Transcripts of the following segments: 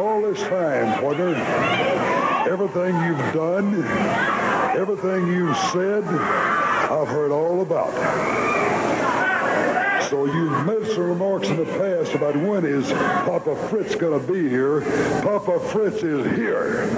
all this time, partner, everything you've done, everything you've said, I've heard all about. So you've made some remarks in the past about when is Papa Fritz going to be here. Papa Fritz is here.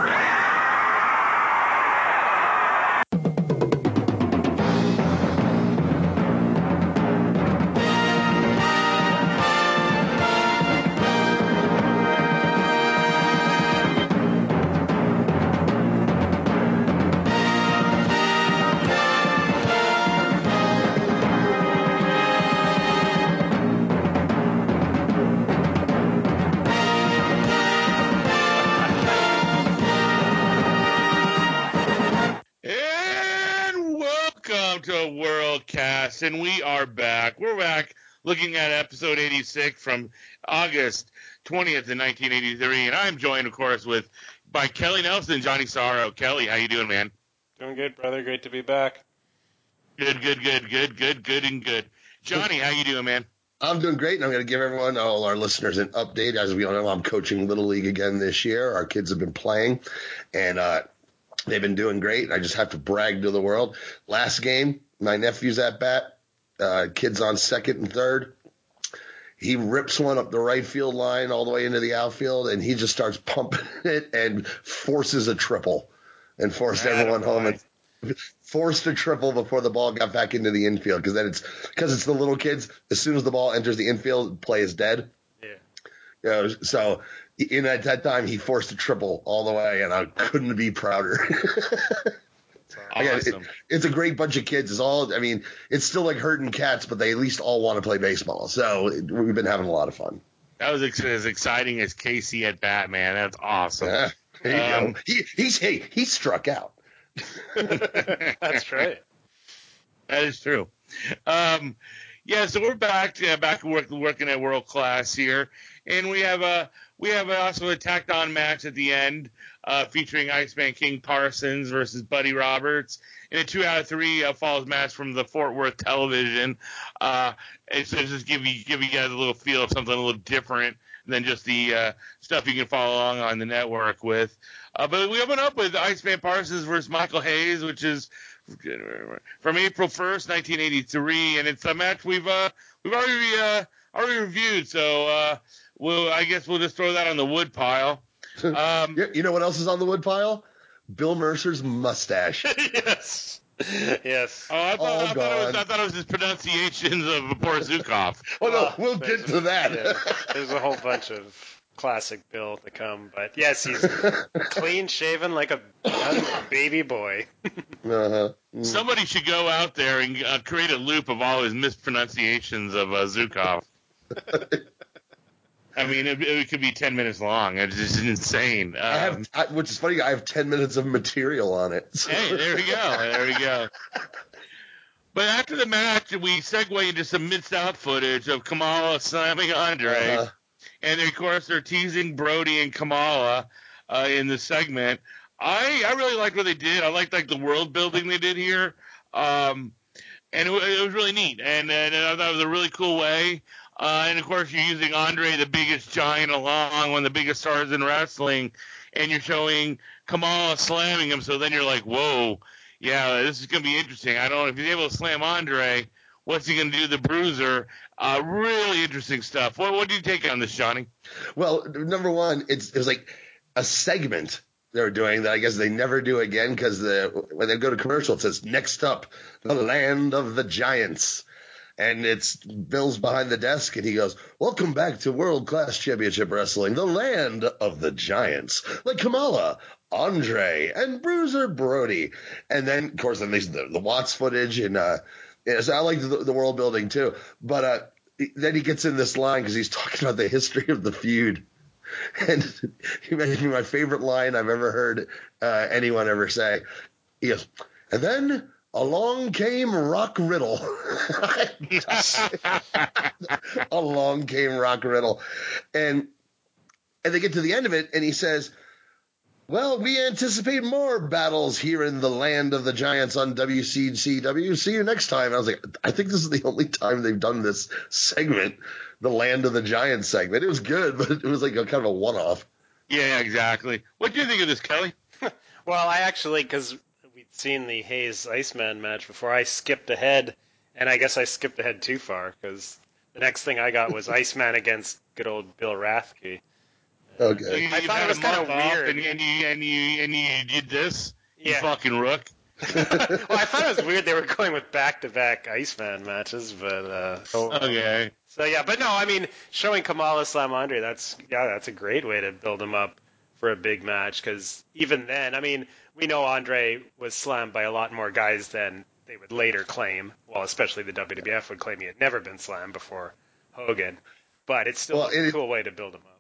And we are back. We're back looking at episode 86 from August 20th in 1983, and I'm joined, of course, with by Kelly Nelson and Johnny Sorrow. Kelly, how you doing, man? Doing good, brother. Great to be back. Good, good, good, good, good, good, and good. Johnny, how you doing, man? I'm doing great, and I'm going to give everyone, all our listeners, an update. As we all know, I'm coaching Little League again this year. Our kids have been playing, and uh, they've been doing great. I just have to brag to the world. Last game, my nephew's at bat. Uh, kids on second and third. He rips one up the right field line all the way into the outfield, and he just starts pumping it and forces a triple, and forced everyone home. And, forced a triple before the ball got back into the infield because then it's because it's the little kids. As soon as the ball enters the infield, play is dead. Yeah. You know, so in at that time he forced a triple all the way, and I couldn't be prouder. Again, it- it's a great bunch of kids. It's all I mean, it's still like herding cats, but they at least all want to play baseball. So it- we've been having a lot of fun. That was ex- as exciting as Casey at Batman. That's awesome. Yeah, there you Um, go. He, he's hey, he struck out. That's right. That is true. Um, yeah, so we're back back work, working at world class here, and we have a we have also a tacked on match at the end uh, featuring Iceman King Parsons versus Buddy Roberts in a two out of three uh, falls match from the Fort Worth television. Uh, and so just give you give you guys a little feel of something a little different than just the uh, stuff you can follow along on the network with. Uh, but we open up with Iceman Parsons versus Michael Hayes, which is from April 1st, 1983, and it's a match we've uh, we've already uh, already reviewed. So uh, we'll I guess we'll just throw that on the wood pile. Um, You you know what else is on the wood pile? Bill Mercer's mustache. yes. Yes. oh, I thought, All I, thought it was. I thought it was his pronunciations of Borzukov. Oh no, Well, we'll get to that. Yeah, there's a whole bunch of classic Bill to come, but yes, he's clean shaven like a baby boy. uh-huh. Somebody should go out there and uh, create a loop of all his mispronunciations of uh, Zukov. I mean, it, it could be 10 minutes long. It's just insane. Um, I have, I, which is funny. I have ten minutes of material on it. So- Hey, there we go. There we go. But after the match, we segue into some missed out footage of Kamala slamming Andre. Uh-huh. And of course, they're teasing Brody and Kamala uh, in the segment. I, I really liked what they did. I liked like the world building they did here. Um, and it, it was really neat. And, and I thought it was a really cool way. Uh, and of course, you're using Andre, the biggest giant along, one of the biggest stars in wrestling, and you're showing Kamala slamming him. So then you're like, whoa, yeah, this is going to be interesting. I don't know if he's able to slam Andre. What's he going to do the Bruiser? Uh, really interesting stuff. What, what do you take on this, Johnny? Well, number one, it's it was like a segment they were doing that I guess they never do again because the when they go to commercial, it says next up, the land of the giants. And it's Bill's behind the desk, and he goes, "Welcome back to World Class Championship Wrestling, the land of the giants, like Kamala, Andre, and Bruiser Brody." And then, of course, then there's the, the Watts footage, and uh, yeah, so I like the, the world building too. But uh, then he gets in this line because he's talking about the history of the feud. And he made me my favorite line I've ever heard uh, anyone ever say. He goes, and then along came Rock Riddle. along came Rock Riddle. And and they get to the end of it and he says, well, we anticipate more battles here in the land of the giants on WCCW. See you next time. I was like, I think this is the only time they've done this segment, the land of the giants segment. It was good, but it was like a kind of a one off. Yeah, exactly. What do you think of this, Kelly? Well, I actually, because we'd seen the Hayes Iceman match before, I skipped ahead, and I guess I skipped ahead too far because the next thing I got was Iceman against good old Bill Rathke. Okay. I thought it was kinda weird. And, and you and you and you did this. You Yeah. fucking rook. well, I thought it was weird they were going with back-to-back Iceman matches, but uh, so, Okay. so yeah, but no, I mean, showing Kamala slam Andre, that's yeah, that's a great way to build him up for a big match because even then, I mean, we know Andre was slammed by a lot more guys than they would later claim. Well, especially the WWF would claim he had never been slammed before Hogan, but it's still Well, a it- cool way to build him up.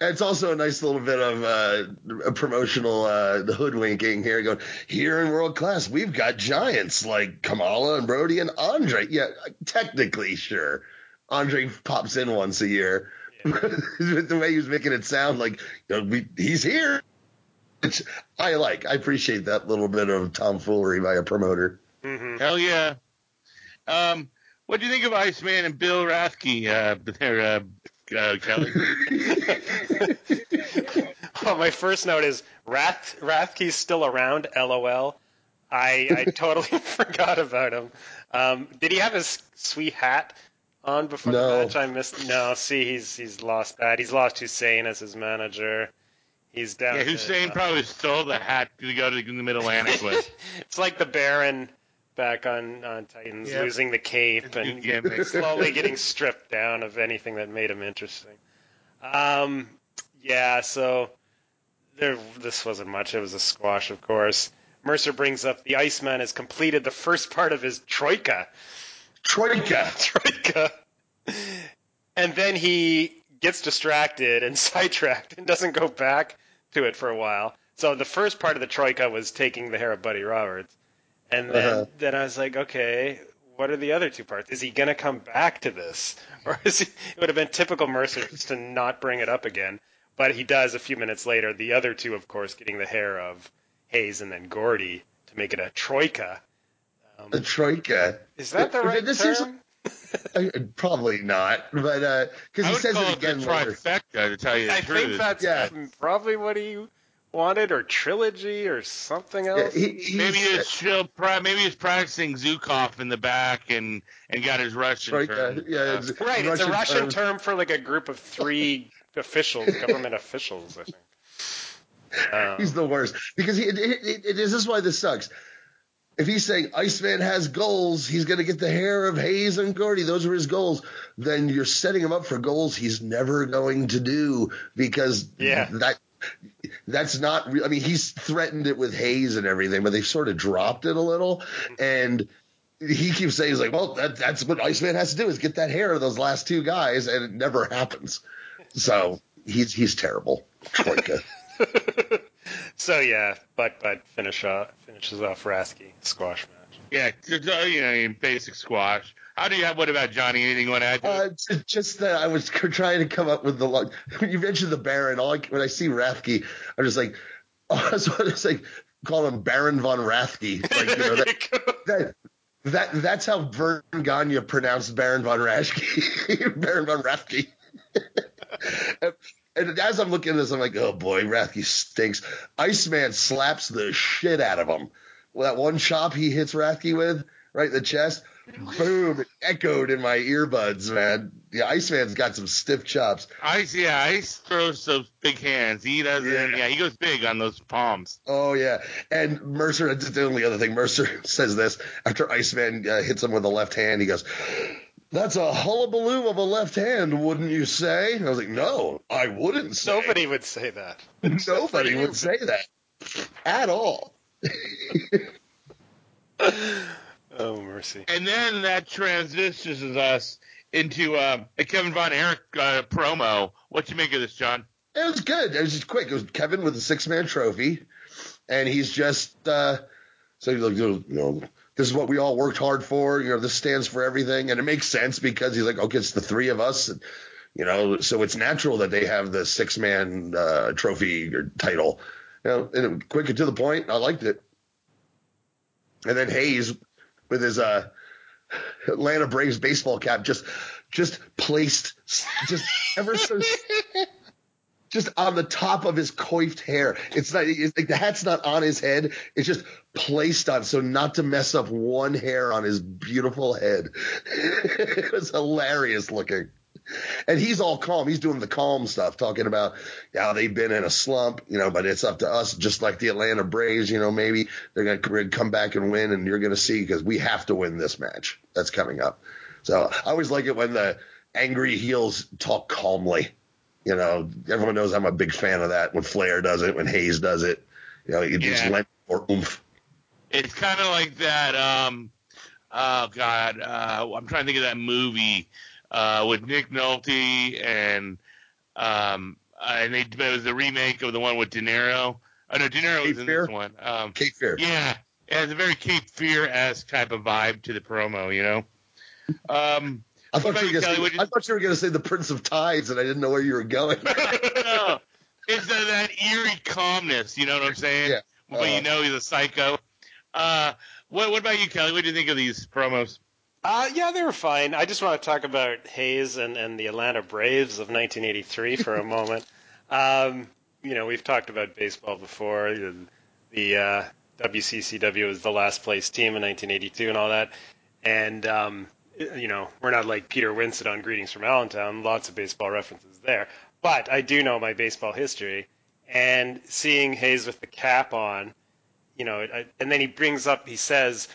It's also a nice little bit of uh, a promotional uh, hoodwinking here. Going here in world class, we've got giants like Kamala and Brody and Andre. Yeah, technically, sure. Andre pops in once a year. the way he was making it sound like you know, we, he's here, which I like. I appreciate that little bit of tomfoolery by a promoter. hmm Hell yeah. Um, what do you think of Iceman and Bill Rathke? Uh, there, uh, uh, Kelly. Well, my first note is Rath Rathke's still around. LOL. I I totally forgot about him. Um, did he have his sweet hat on before No. the match? I missed. No, see, he's he's lost that. He's lost Hussein as his manager. He's down. yeah, to, Hussein uh, probably stole the hat to go to the Mid Atlantic with. it's like the Baron back on on Titans, Yep. losing the cape and slowly getting stripped down of anything that made him interesting. Um, yeah, so there, this wasn't much. It was a squash, of course. Mercer brings up the Iceman has completed the first part of his troika. Troika. Troika. And then he gets distracted and sidetracked and doesn't go back to it for a while. So the first part of the troika was taking the hair of Buddy Roberts. And then, Uh-huh. then I was like, okay, what are the other two parts? Is he going to come back to this? Or is he, it would have been typical Mercer just to not bring it up again. But he does a few minutes later. The other two, of course, getting the hair of Hayes and then Gordy to make it a troika. Um, A troika. is that the right This is- term? Uh, Probably not, but I because he says call it it the again later. trifecta, to tell you the I truth. think that's Yeah. probably what he wanted, or trilogy, or something else. Yeah, he, he's, Maybe it's she'll maybe he's practicing Zukov in the back and and got his Russian troika. term. Yeah, Uh, it's right, it's a Russian term. term for like a group of three officials, government officials, I think. Um, He's the worst because he. It, it, it, this is why this sucks. If he's saying Iceman has goals, he's going to get the hair of Hayes and Gordy. Those are his goals. Then you're setting him up for goals he's never going to do because Yeah. that that's not. Re- I mean, he's threatened it with Hayes and everything, but they've sort of dropped it a little. And he keeps saying, "He's like, well, that, that's what Iceman has to do is get that hair of those last two guys," and it never happens. So he's he's terrible. Troika. so yeah, but but finish off, finishes off Rasky squash match. yeah, just, uh, you know, basic squash. How do you have? What about Johnny? Anything you want to add? To? Uh, ju- just that I was trying to come up with the lo- when you mentioned the Baron. All I, when I see Rathke, I'm just like, oh, that's what it's like. Call him Baron von Rathke. Like, you know, that, that, that that's how Verne Gagne pronounced Baron von Rathke. Baron von Rathke. and, and as I'm looking at this, I'm like, oh boy, Rathke stinks. Iceman slaps the shit out of him. Well, that one chop he hits Rathke with, right in the chest, boom, it echoed in my earbuds, man. The Iceman's got some stiff chops. Ice, yeah, Ice throws those big hands. He doesn't. Yeah. Yeah. he goes big on those palms. Oh yeah, and Mercer. That's the only other thing. Mercer says this after Iceman uh, hits him with the left hand. He goes, "That's a hullabaloo of a left hand, wouldn't you say?" And I was like, "No, I wouldn't say. Nobody would say that. Nobody would say that at all." Oh mercy. And then that transitions us into uh, a Kevin Von Erich uh, promo. What you make of this, John? It was good. It was just quick. It was Kevin with a six man trophy, and he's just uh, so he's like, you know, this is what we all worked hard for. You know, this stands for everything, and it makes sense because he's like, okay, it's the three of us, and, you know, so it's natural that they have the six man uh, trophy or title. You know, and it, quick and to the point. I liked it. And then Hayes with his uh, Atlanta Braves baseball cap just just placed just ever so just on the top of his coiffed hair. It's not it's like the hat's not on his head. It's just placed on so not to mess up one hair on his beautiful head. it was hilarious looking. And he's all calm. He's doing the calm stuff, talking about how they've been in a slump, you know, but it's up to us, just like the Atlanta Braves, you know, maybe they're going to come back and win and you're going to see because we have to win this match that's coming up. So I always like it when the angry heels talk calmly. You know, everyone knows I'm a big fan of that when Flair does it, when Hayes does it. You know, just Yeah. lends more oomph. It's kind of like that. Um, oh God, uh, I'm trying to think of that movie uh, with Nick Nolte and um, uh, and they, it was the remake of the one with De Niro. Oh no, De Niro Cape was in Fear? this one. Um, Cape Fear. yeah, it has a very Cape Fear esque type of vibe to the promo, you know. Um, I thought, you were Kelly? say, did- I thought you were going to say the Prince of Tides, and I didn't know where you were going. no, it's that, that eerie calmness. You know what I'm saying? Yeah. But Uh, you know he's a psycho. Uh, what what about you, Kelly? What do you think of these promos? Uh, yeah, they were fine. I just want to talk about Hayes and, and the Atlanta Braves of 1983 for a moment. Um, you know, we've talked about baseball before. The, the uh, WCCW was the last place team in 1982 and all that. And, um, you know, we're not like Peter Winston on Greetings from Allentown. Lots of baseball references there. But I do know my baseball history. And seeing Hayes with the cap on, you know, I, and then he brings up, he says,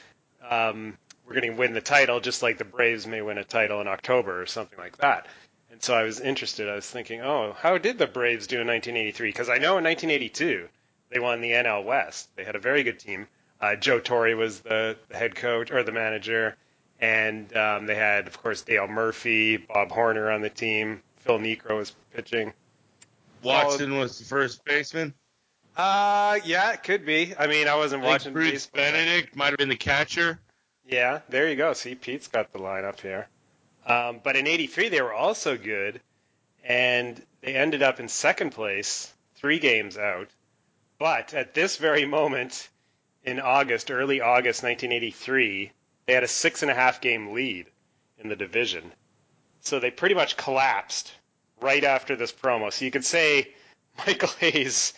um, we're going to win the title just like the Braves may win a title in October or something like that. And so I was interested. I was thinking, oh, how did the Braves do in 1983? Because I know in 1982 they won the NL West. They had a very good team. Uh, Joe Torre was the, the head coach or the manager, and um, they had, of course, Dale Murphy, Bob Horner on the team. Phil Niekro was pitching. Watson was the first baseman. Uh, yeah, it could be. I mean, I wasn't I think watching Bruce baseball. Benedict might have been the catcher. Yeah, there you go. See, Pete's got the lineup here. Um, but in '83, they were also good, and they ended up in second place, three games out. But at this very moment, in August, early August 1983, they had a six and a half game lead in the division. So they pretty much collapsed right after this promo. So you could say Michael Hayes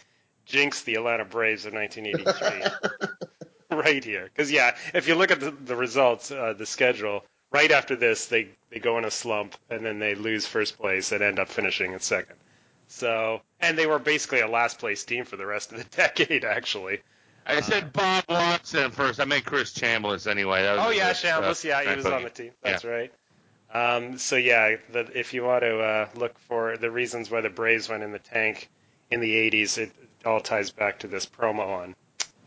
jinxed the Atlanta Braves of 1983 right here. Because yeah, if you look at the, the results, uh, the schedule, right after this, they they go in a slump and then they lose first place and end up finishing in second. So, and they were basically a last place team for the rest of the decade, actually. I said Bob Watson first. I meant Chris Chambliss anyway. Oh yeah, uh, Shambles. Yeah, he was on the team. That's right. Um, so yeah, the, if you want to uh, look for the reasons why the Braves went in the tank in the '80s, it, it all ties back to this promo on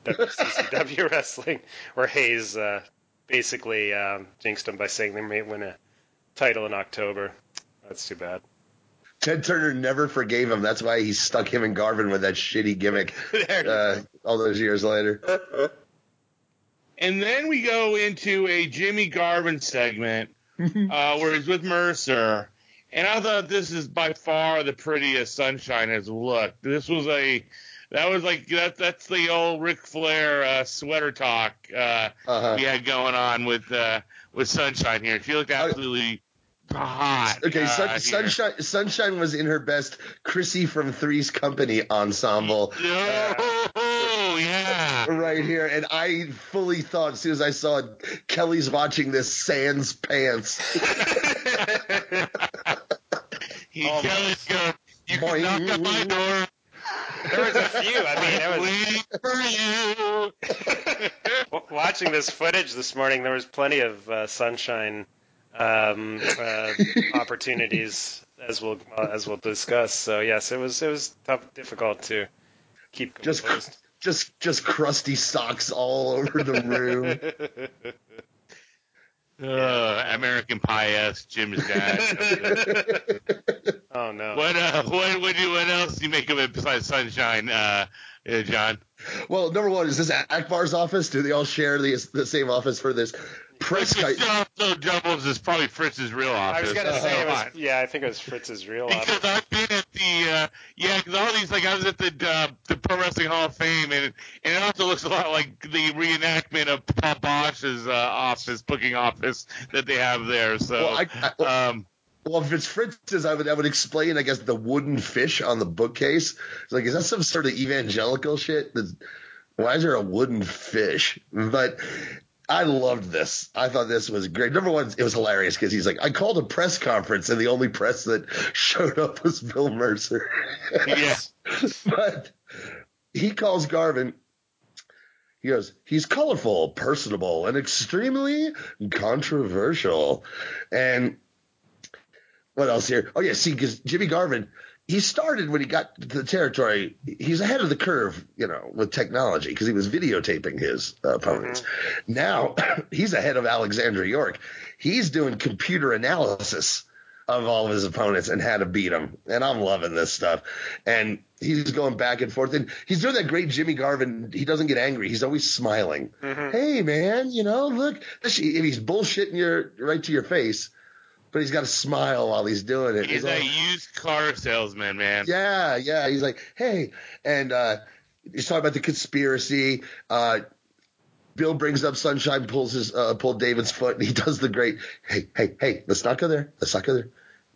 WCCW wrestling, where Hayes uh, basically um, jinxed them by saying they may win a title in October. That's too bad. Ted Turner never forgave him. That's why he stuck him and Garvin with that shitty gimmick uh, all those years later. And then we go into a Jimmy Garvin segment uh, where he's with Mercer. And I thought this is by far the prettiest Sunshine has looked. This was a that was like that that's the old Ric Flair uh, sweater talk uh, Uh-huh. we had going on with uh, with Sunshine here. She looked absolutely hot. Okay, uh, Sun. Sunshine Sunshine was in her best Chrissy from Three's Company ensemble Oh yeah. right here, and I fully thought as soon as I saw it, Kelly's watching this sans pants. He Oh, Kelly's go. You can knock on my door. There was a few. I mean, it was for you. Watching this footage this morning, there was plenty of uh, sunshine um, uh, opportunities, as we'll uh, as we'll discuss. So yes, it was it was tough, difficult to keep Just composed. just just crusty socks all over the room. Uh, American Pie esque Jim's dad. oh no! what uh, what what, do, what else do you make of it besides Sunshine, uh, uh, John? well, number one is this Akbar's office. Do they all share the the same office for this press? Which Ki- also doubles as probably Fritz's real office. I was gonna say, it was, yeah, I think it was Fritz's real office. Because I've been at the uh, yeah, because all these like I was at the uh, the Pro Wrestling Hall of Fame, and and it also looks a lot like the reenactment of Paul Boesch's uh, office, booking office that they have there. So, Well, I, I, um, Well, if it's Fritz's, I would I would explain, I guess, the wooden fish on the bookcase. It's like, is that some sort of evangelical shit? That's, why is there a wooden fish? But I loved this. I thought this was great. Number one, it was hilarious because he's like, I called a press conference, and the only press that showed up was Bill Mercer. Yes. but he calls Garvin. He goes, he's colorful, personable, and extremely controversial. And what else here? Oh yeah, see, because Jimmy Garvin, he started when he got to the territory. He's ahead of the curve, you know, with technology because he was videotaping his uh, opponents. Now he's ahead of Alexandra York. He's doing computer analysis of all of his opponents and how to beat them. And I'm loving this stuff. And he's going back and forth. And he's doing that great Jimmy Garvin. He doesn't get angry. He's always smiling. Hey, man, you know, look. If he's bullshitting your right to your face, but he's got a smile while he's doing it. He's all- a used car salesman, man. yeah, yeah. He's like, hey, and uh, he's talking about the conspiracy. Uh, Bill brings up Sunshine, pulls his uh, pulled David's foot, and he does the great, hey, hey, hey, let's not go there. Let's not go there.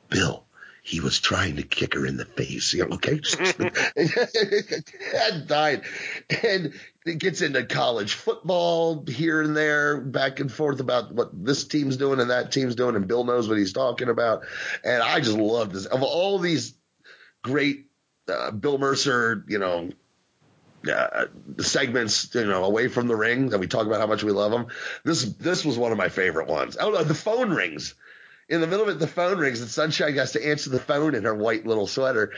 Bill, he was trying to kick her in the face. You know, okay, Dad died, and it gets into college football here and there, back and forth about what this team's doing and that team's doing, and Bill knows what he's talking about. And I just love this. Of all these great uh, Bill Mercer, you know, uh, segments, you know, away from the ring that we talk about how much we love them. This this was one of my favorite ones. Oh, the phone rings. In the middle of it, the phone rings, and Sunshine has to answer the phone in her white little sweater,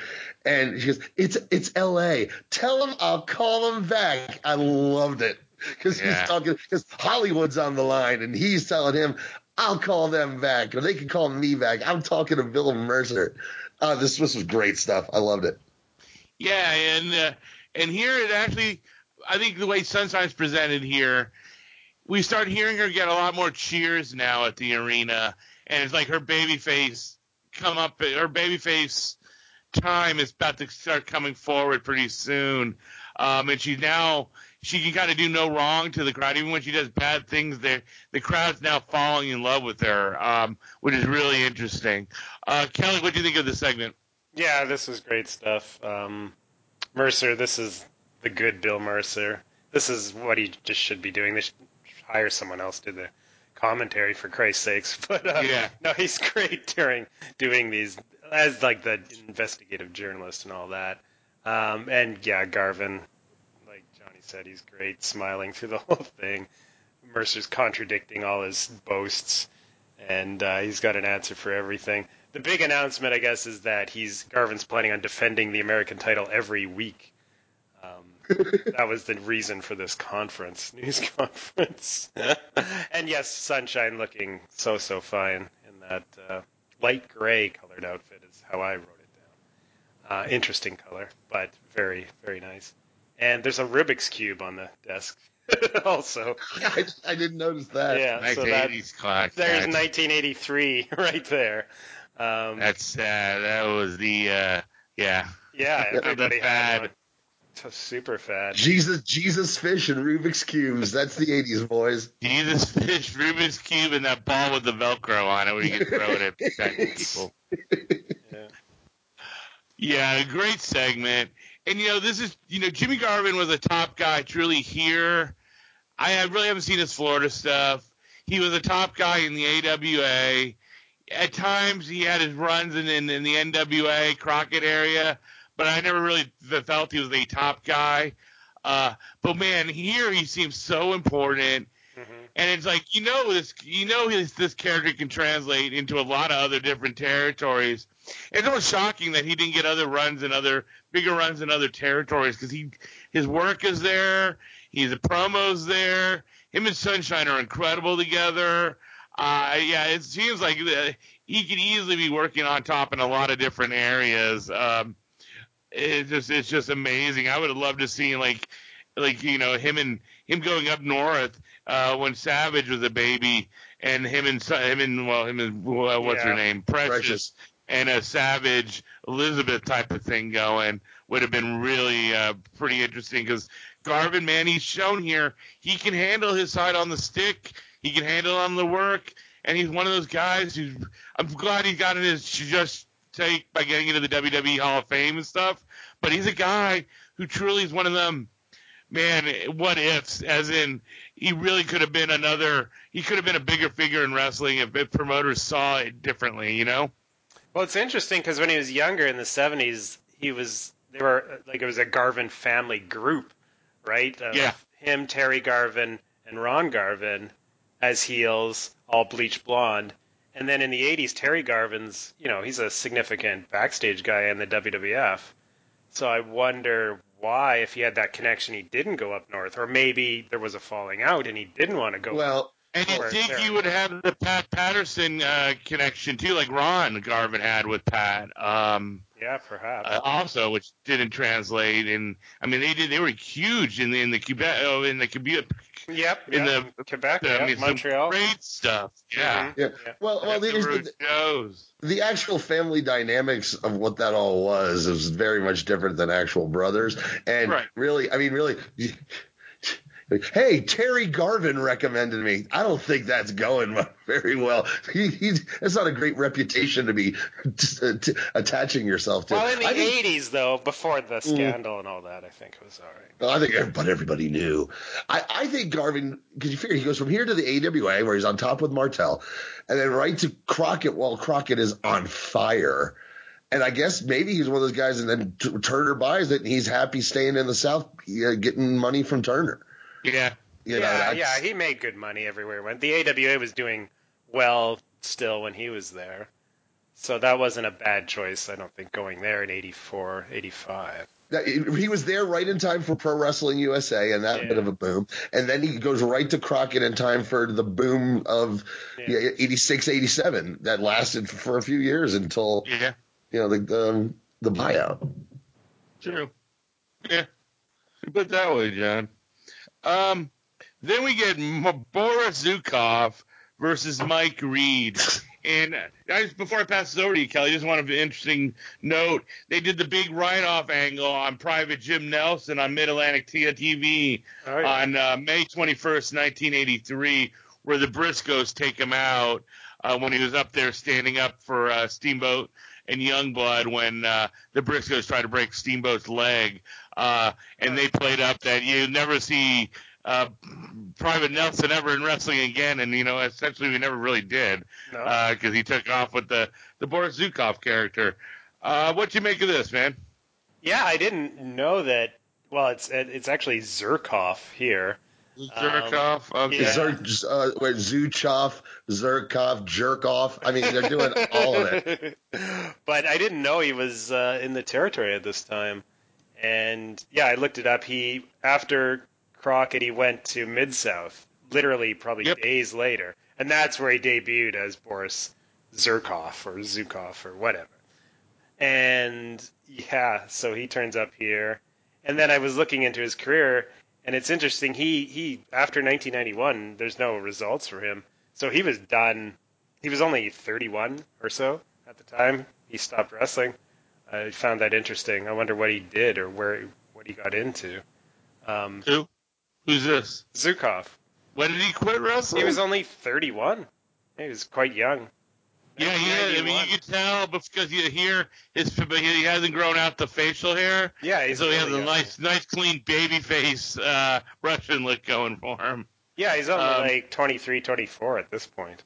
and she goes, "It's it's L.A. Tell him I'll call him back." I loved it because Yeah. he's talking because Hollywood's on the line, and he's telling him, "I'll call them back, or they can call me back." I'm talking to Bill Mercer. Uh, this this was great stuff. I loved it. Yeah, and uh, and here it actually, I think the way Sunshine's presented here, we start hearing her get a lot more cheers now at the arena, and it's like her baby face come up, her baby face time is about to start coming forward pretty soon, um, and she's now she can kind of do no wrong to the crowd, even when she does bad things. There, the crowd's now falling in love with her, um, which is really interesting. Uh, Kelly, what do you think of this segment? Yeah, this was great stuff. Um, Mercer, this is the good Bill Mercer. This is what he just should be doing. They should hire someone else to do the commentary for Christ's sakes. But uh, Yeah. no, he's great during doing these as like the investigative journalist and all that. Um, and yeah, Garvin, like Johnny said, he's great, smiling through the whole thing. Mercer's contradicting all his boasts, and uh, he's got an answer for everything. The big announcement, I guess, is that he's Garvin's planning on defending the American title every week. That was the reason for this conference, news conference. and yes, Sunshine looking so so fine in that uh, light gray colored outfit is how I wrote it down. Uh, interesting color, but very very nice. And there's a Rubik's cube on the desk also. I, I didn't notice that. Yeah, so that clock. there's That's- 1983 right there. Um, That's uh, that was the uh, yeah. yeah, everybody the had fad. one. So super fat. Jesus, Jesus fish and Rubik's cubes. That's the '80s, boys. Jesus fish, Rubik's cube, and that ball with the Velcro on it, where you can throw it at at people. Yeah. Yeah, great segment. And you know, this is you know, Jimmy Garvin was a top guy truly here. I really haven't seen his Florida stuff. He was a top guy in the AWA. At times, he had his runs in, in, in the NWA Crockett area, but I never really felt he was a top guy. Uh, but man, here he seems so important. Mhm. And it's like you know this, you know his, this character can translate into a lot of other different territories. It's almost shocking that he didn't get other runs in other bigger runs in other territories because he his work is there, he's the promos there. Him and Sunshine are incredible together. Uh, yeah, it seems like uh, he could easily be working on top in a lot of different areas. Um, it's just it's just amazing. I would have loved to see like like you know him and him going up north uh, when Savage was a baby, and him and him and well him and well, what's her name Precious, Precious. and a Savage Elizabeth type of thing going would have been really uh, pretty interesting because Garvin man he's shown here he can handle his side on the stick, he can handle on the work, and he's one of those guys who I'm glad he got in his just take by getting into the WWE Hall of Fame and stuff. But he's a guy who truly is one of them. Man, what ifs? As in, he really could have been another. He could have been a bigger figure in wrestling if, if promoters saw it differently. You know? Well, it's interesting because when he was younger in the '70s, he was they were like it was a Garvin family group, right? Of Yeah. Him, Terry Garvin, and Ron Garvin as heels, all bleach blonde. And then in the '80s, Terry Garvin's, you know, he's a significant backstage guy in the WWF. So I wonder why, if he had that connection, he didn't go up north, or maybe there was a falling out and he didn't want to go. Well, And you think Terry. you would have the Pat Patterson uh, connection too, like Ron Garvin had with Pat. Um, yeah, perhaps. uh, also, which didn't translate. And I mean, they did. They were huge in the in the Quebec, oh, in the Quebec, yep. in yep. the- Quebec, I yeah, mean, some Montreal. great stuff. Yeah. Mhm. yeah. Yeah. Well, well, The the, shows. the actual family dynamics of what that all was is very much different than actual brothers. And Right. really, I mean, really, hey, Terry Garvin recommended me. I don't think that's going very well. He, he, that's not a great reputation to be t- t- attaching yourself to. Well, in the I think, 80s, though, before the scandal and all that, I think it was all right. I think everybody, everybody knew. I, I think Garvin, because you figure he goes from here to the AWA where he's on top with Martel, and then right to Crockett while Crockett is on fire. And I guess maybe he's one of those guys, and then T- Turner buys it, and he's happy staying in the South, uh, getting money from Turner. Yeah. You know, yeah, that's- yeah, he made good money everywhere he went. The AWA was doing well still when he was there. So that wasn't a bad choice, I don't think, going there in 84, 85. he was there right in time for Pro Wrestling USA and that Yeah. bit of a boom. And then he goes right to Crockett in time for the boom of Yeah. yeah, 86, 87 that lasted for a few years until, Yeah. you know, the, um, the buyout. True. Yeah. You Put that way, John. Um, then we get M- Boris Zukov versus Mike Reed. And I just, before I pass this over to you, Kelly, just want an interesting note. They did the big write-off angle on Private Jim Nelson on Mid Atlantic TV Oh, yeah. on uh, May 21st, 1983, where the Briscoes take him out uh, when he was up there standing up for uh, Steamboat and Youngblood when uh, the Briscoes tried to break Steamboat's leg. Uh, and they played up that you never see uh, Private Nelson ever in wrestling again. And, you know, essentially we never really did no? because he took off with the, the Boris Zukov character. Uh, what do you make of this, man? yeah, I didn't know that. Well, it's it's actually Zerkov here. Zurkov? okay. yeah. Zerk, uh, wait, Zuchov, Zerkov, Jerkoff. I mean, they're doing all of it. but I didn't know he was uh, in the territory at this time. And yeah, I looked it up. He after Crockett, he went to Mid South, literally probably Yep. days later, and that's where he debuted as Boris Zerkov or Zukov or whatever. And yeah, so he turns up here, and then I was looking into his career, and it's interesting. He he after 1991, there's no results for him, so he was done. He was only 31 or so at the time he stopped wrestling. I found that interesting. I wonder what he did or where what he got into. Um, Who? Who's this? Zukov. When did he quit wrestling? He was only 31. He was quite young. Yeah, had, I mean, you could tell because you hear his he hasn't grown out the facial hair, Yeah, he's so he has a young. nice, nice, clean baby face uh, Russian look going for him. Yeah, he's only um, like 23, 24 at this point.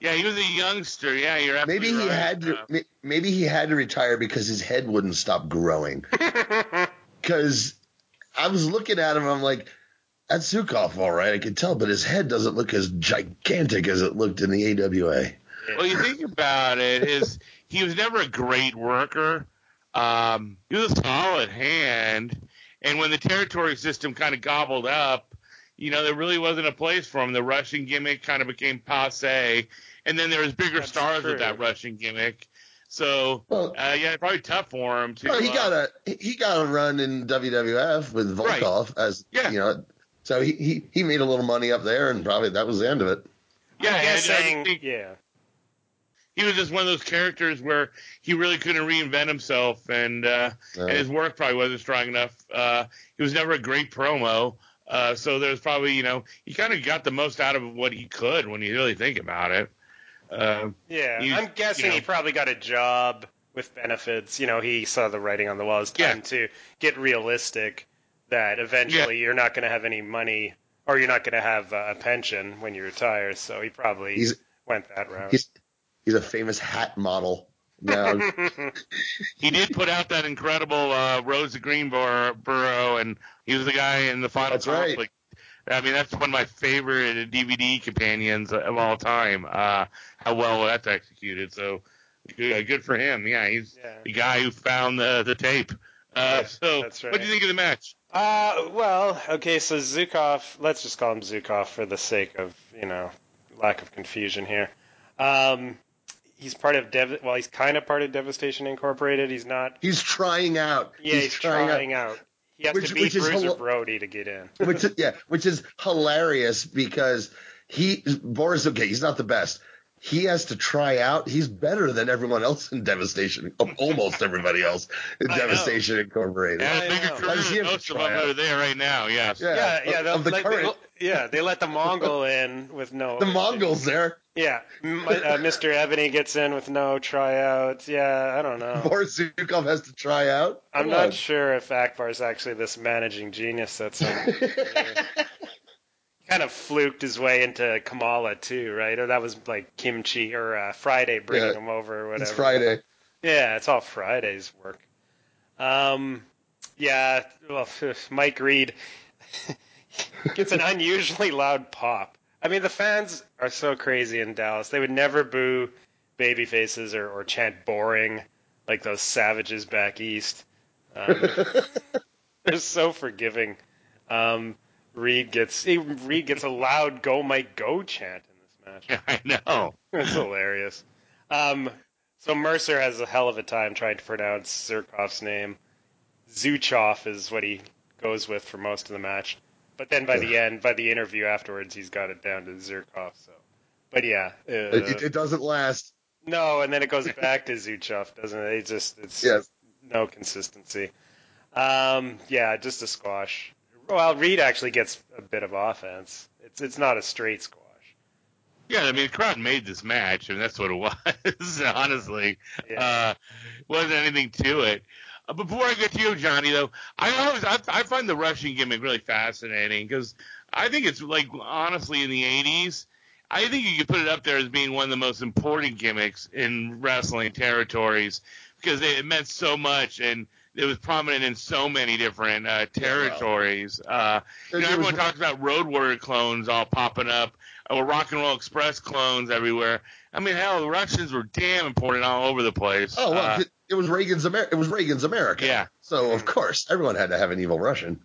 Yeah, he was a youngster. Yeah, you're absolutely Maybe he right. had to. Maybe he had to retire because his head wouldn't stop growing. Because I was looking at him, I'm like, that's Zukov, all right. I could tell, but his head doesn't look as gigantic as it looked in the AWA. well, you think about it, is he was never a great worker. Um, he was a solid hand, and when the territory system kind of gobbled up, you know, there really wasn't a place for him. The Russian gimmick kind of became passe, and then there was bigger That's stars true. with that Russian gimmick. So, Well, uh, yeah, probably tough for him to. well, he uh, got a he got a run in WWF with Right. Volkoff as Yeah. you know. So he, he he made a little money up there, and probably that was the end of it. Yeah, I'm and I think Yeah. he was just one of those characters where he really couldn't reinvent himself, and uh, Uh, and his work probably wasn't strong enough. Uh, he was never a great promo. Uh, so there's probably, you know, he kind of got the most out of what he could when you really think about it. Uh, Yeah, You- I'm guessing you know. he probably got a job with benefits. You know, he saw the writing on the wall. It's time to get realistic that eventually you're not going to have any money or you're not going to have uh, a pension when you retire. So he probably He's- went that route. He's he's a famous hat model now. he did put out that incredible uh, Rose of Greenboro, and he was the guy in the final That's right. I mean, that's one of my favorite DVD companions of all time. Uh, how well that's executed. So good, good for him. Yeah, he's Yeah. the guy who found the the tape. Uh, Yeah, so, that's what do you think of the match? Uh, well, okay, so Zukov, let's just call him Zukov for the sake of, you know, lack of confusion here. Um, he's part of Dev, well, he's kind of part of Devastation Incorporated. He's not, he's trying out. yeah, he's, trying, out. He has Which- to beat Bruiser hila- Brody to get in. which is, yeah, which is hilarious because he Boris. Okay, he's not the best. He has to try out. He's better than everyone else in Devastation. Um, almost everybody else in I know. Devastation Incorporated. Yeah, I a bigger know. career he than to most of try them out? are there right now. Yes. Yeah, Yeah, yeah, of- they'll of the let, current- they, yeah, they let the Mongol in with no. The Mongols there. Yeah, M- uh, Mr. Ebony gets in with no tryouts. Yeah, I don't know. Boris Zukov has to try out. I'm Come not on. sure if Akbar's actually this managing genius that's kind of fluked his way into Kamala too, right? Or that was like Kimchi or uh, Friday bringing Yeah, him over or whatever. it's Friday. Yeah, it's all Friday's work. Um, yeah, well, Mike Reed gets an unusually loud pop. I mean, the fans are so crazy in Dallas. They would never boo baby faces or, or chant boring like those savages back east. Um, they're so forgiving. Um, Reed gets he, Reed gets a loud "Go Mike Go" chant in this match. I know. It's hilarious. Um, so Mercer has a hell of a time trying to pronounce Zirkov's name. Zuchov is what he goes with for most of the match. But then by the end, by the interview afterwards, he's got it down to Zirkov. So, but yeah, uh, It, it, it doesn't last. no, and then it goes back to Zuchov, doesn't it? It just it's Yes. no consistency. Um, yeah, just a squash. Well, Reed actually gets a bit of offense. It's it's not a straight squash. Yeah, I mean, the crowd made this match, and that's what it was. honestly, Yeah. uh, wasn't anything to it. Uh, before I get to you, Johnny, though, I always I, I find the Russian gimmick really fascinating because I think it's like honestly in the '80s, I think you could put it up there as being one of the most important gimmicks in wrestling territories because it, it meant so much and it was prominent in so many different uh, territories. Uh, you know, everyone talks about Road Warrior clones all popping up, or Rock and Roll Express clones everywhere. I mean, hell, the Russians were damn important all over the place. Oh well, Uh, it, was Reagan's Amer- It was Reagan's America. Yeah. So of course everyone had to have an evil Russian.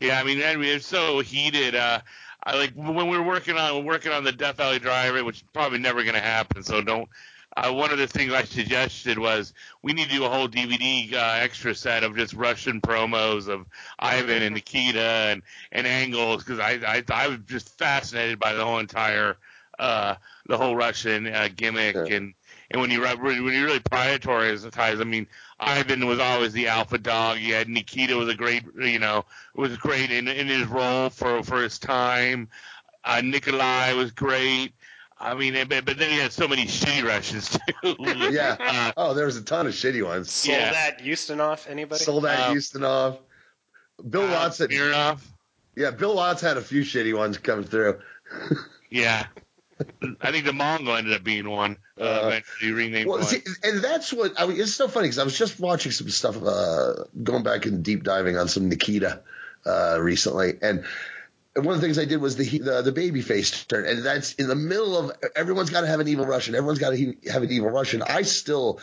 Yeah, I mean, I mean, it's so heated. Uh, I like when we were working on working on the Death Valley Drive, which is probably never going to happen. So don't. Uh, one of the things I suggested was we need to do a whole DVD uh, extra set of just Russian promos of Ivan and Nikita and and angles because I, I I was just fascinated by the whole entire uh, the whole Russian uh, gimmick and and when you re- when you really prioritize, I mean, Ivan was always the alpha dog. You had Nikita was a great, you know, was great in in his role for for his time. Uh, Nikolai was great. I mean, but, but then he had so many shitty Russians too. Yeah. Uh, Oh, there was a ton of shitty ones. Sold Yeah. that Ustinov, anybody? Soldat Um, Ustinov. Bill uh, Watts had, Smirnoff. yeah, Bill Watts had a few shitty ones come through. Yeah. I think the Mongol ended up being one. Uh, Uh, eventually renamed Well, one. see, and that's what I mean. It's so funny because I was just watching some stuff, uh, going back and deep diving on some Nikita uh, recently, and and one of the things I did was the the, the baby face turn, and that's in the middle of everyone's got to have an evil Russian. Everyone's got to have an evil Russian. I still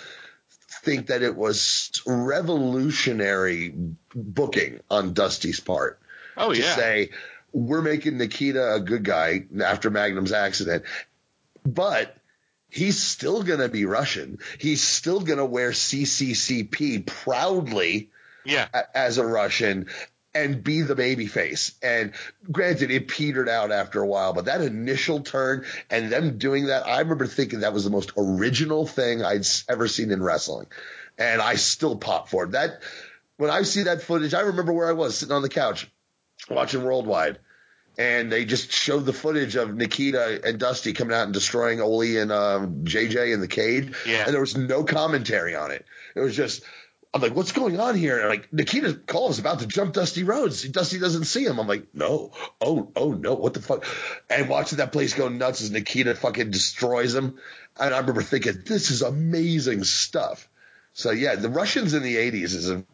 think that it was revolutionary booking on Dusty's part oh to yeah. say we're making Nikita a good guy after Magnum's accident, but he's still going to be Russian. He's still going to wear CCCP proudly yeah. a- as a Russian and be the baby face. And granted, it petered out after a while, but that initial turn and them doing that, I remember thinking that was the most original thing I'd ever seen in wrestling. And I still pop for it. That, when I see that footage, I remember where I was sitting on the couch watching Worldwide, and they just showed the footage of Nikita and Dusty coming out and destroying Ole and um, JJ in the cage, Yeah. and there was no commentary on it. It was just. I'm like, what's going on here? And like Nikita Koloff's about to jump Dusty Rhodes. Dusty doesn't see him. I'm like, no, oh, oh no, what the fuck? And watching that place go nuts as Nikita fucking destroys him. And I remember thinking, this is amazing stuff. So yeah, the Russians in the 80s is a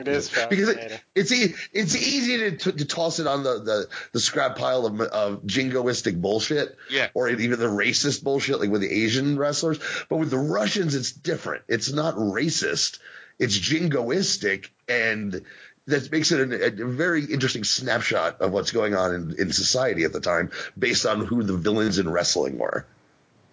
It is because it, it's e- it's easy to, to, to toss it on the, the, the scrap pile of, of jingoistic bullshit, Yeah. or even the racist bullshit like with the Asian wrestlers. But with the Russians, it's different. It's not racist. It's jingoistic, and that makes it a, a very interesting snapshot of what's going on in, in society at the time, based on who the villains in wrestling were.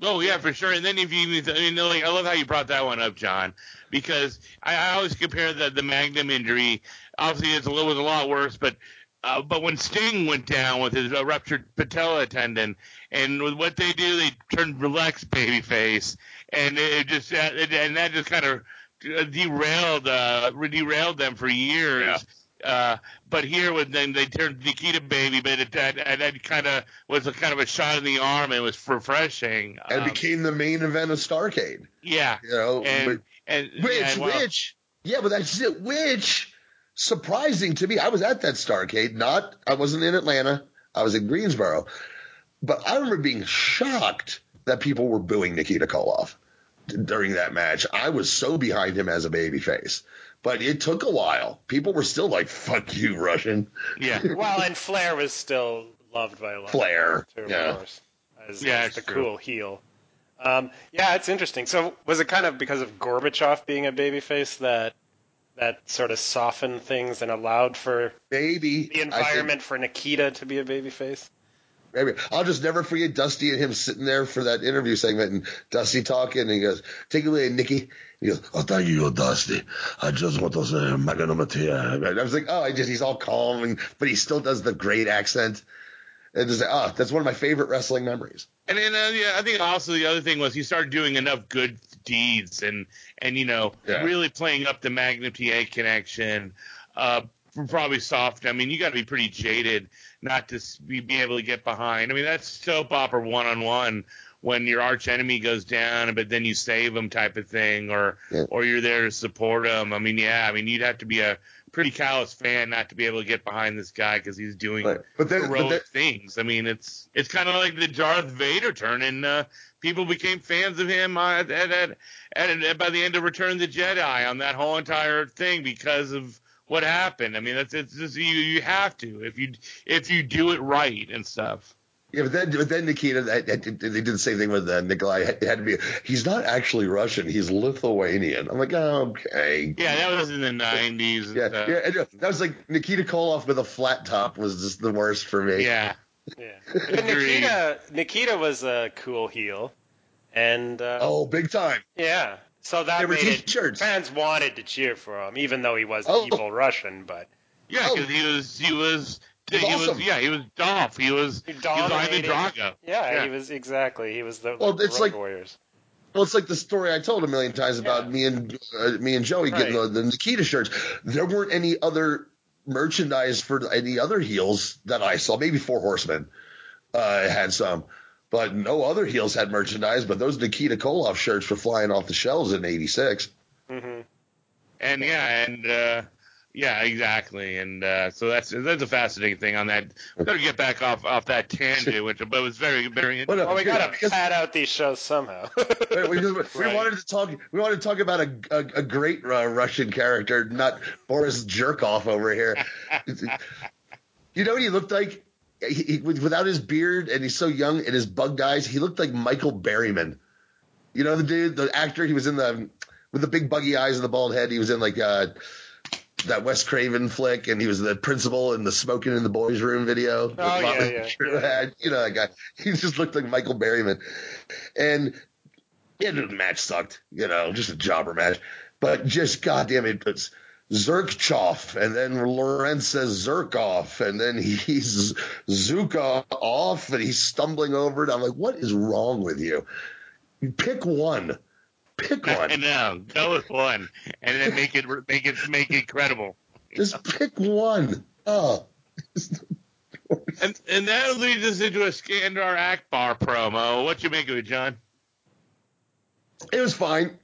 Oh yeah, for sure. And then if you I mean, like, I love how you brought that one up, John, because I, I always compare the the Magnum injury. Obviously, it's a little was a lot worse, but uh, but when Sting went down with his uh, ruptured patella tendon, and with what they do, they turn relax babyface, and it just uh, it, and that just kind of derailed uh, derailed them for years. Uh, but here with them, they turned Nikita baby, but it, that, that, that kind of was a kind of a shot in the arm. It was refreshing. And Um, it became the main event of Starcade. yeah, You know, and and Which, yeah, well, which, yeah, but that's it. Which, surprising to me, I was at that Starcade. Not, I wasn't in Atlanta. I was in Greensboro. But I remember being shocked that people were booing Nikita Koloff d- during that match. I was so behind him as a babyface. But it took a while. People were still like, fuck you, Russian. yeah, well, and Flair was still loved by a lot. Flair, of people, too, yeah. of course, as, Yeah, as it's the true. cool heel. Um, yeah, it's interesting. So, was it kind of because of Gorbachev being a babyface that that sort of softened things and allowed for Maybe. the environment for Nikita to be a babyface? Maybe. I'll just never forget Dusty and him sitting there for that interview segment and Dusty talking and he goes, take it away, Nikki. He goes, oh, thank you, Dusty. I just want to say magnanimity. I was like, oh, I just, he's all calm, and, but he still does the great accent. And just, oh, that's one of my favorite wrestling memories. and then uh, yeah, I think also the other thing was he started doing enough good deeds and and you know Yeah. really playing up the Magnum TA connection. Uh, probably soft. I mean, you got to be pretty jaded not to be, be able to get behind. I mean, that's soap opera one on one when your arch enemy goes down, but then you save him type of thing, or Yeah. or you're there to support him. I mean, yeah, I mean, you'd have to be a pretty callous fan not to be able to get behind this guy because he's doing But, but but heroic then things. I mean, it's it's kind of like the Darth Vader turn, and uh, people became fans of him uh, at, at, at, at, at by the end of Return of the Jedi on that whole entire thing because of what happened. I mean, that's it's just you you have to if you if you do it right and stuff. Yeah, but then, but then Nikita, that, that, they did the same thing with uh, Nikolai. It had to be, he's not actually Russian. He's Lithuanian. I'm like, oh, okay. Yeah, that was in the nineties. Yeah, yeah, and, uh, that was like Nikita Koloff with a flat top was just the worst for me. yeah. Yeah. But Nikita, Nikita was a cool heel, and uh, Oh, big time. yeah, so that There made it, t-shirts. fans wanted to cheer for him, even though he was Oh. evil Russian. But Yeah, Oh. because he was he was He's he awesome. was yeah he was Dolph. He was he he was Ivan dominated. Drago. Yeah, Yeah. he was exactly. He was the Well, like, it's like- Warriors. Well, it's like the story I told a million times about Yeah. me and uh, me and Joey getting the, the Nikita shirts. There weren't any other merchandise for any other heels that I saw. Maybe Four Horsemen uh, had some, but no other heels had merchandise. But those Nikita Koloff shirts were flying off the shelves in '86. hmm And yeah, and uh, yeah, exactly. And uh, so that's that's a fascinating thing on that. We got to get back off off that tangent, which but it was very very. Well, no, Well, we gotta because- pad out these shows somehow. we, we- we Right. wanted to talk. We wanted to talk about a, a, a great uh, Russian character, not Boris Jerkoff over here. you know what he looked like? He, he, without his beard, and he's so young, and his bugged eyes, he looked like Michael Berryman. You know the dude, the actor. He was in the with the big buggy eyes and the bald head. He was in like uh, that Wes Craven flick, and he was the principal in the smoking in the boys' room video. Oh, yeah, yeah. You know that guy. He just looked like Michael Berryman, and yeah, the match sucked. You know, just a jobber match. But just goddamn it, it's Zerkchoff, and then Lorenz says Zerkoff, and then he's Zuka off, and he's stumbling over it. I'm like, what is wrong with you? Pick one. Pick I one. know. Go with one, and then make it make it make it credible. Just pick one. Oh, And and that leads us into a Skandar Akbar promo. What you make of it, John? It was fine.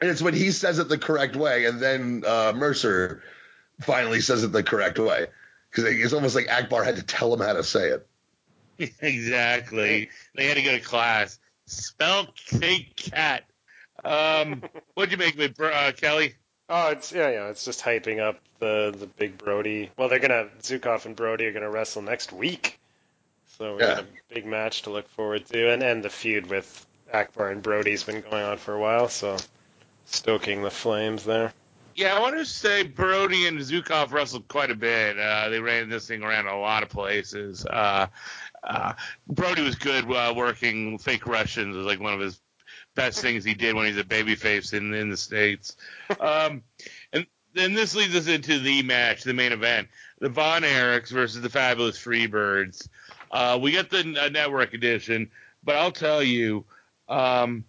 And it's when he says it the correct way, and then uh, Mercer finally says it the correct way. Because it's almost like Akbar had to tell him how to say it. exactly. They had to go to class. Spell fake cat. Um, what'd you make of it, uh, Kelly? Oh, it's yeah, yeah. It's just hyping up the the big Brody. Well, they're gonna Zhukov and Brody are gonna wrestle next week, so we Yeah. got a big match to look forward to, and and the feud with Akbar and Brody's been going on for a while, so stoking the flames there. Yeah, I want to say Brody and Zhukov wrestled quite a bit. Uh, they ran this thing around a lot of places. Uh, uh, Brody was good uh, working fake Russians. It was like one of his best things he did when he's a babyface in in the states. Um, and then this leads us into the match, the main event: the Von Erichs versus the Fabulous Freebirds. Uh, we got the uh, network edition, but I'll tell you, um,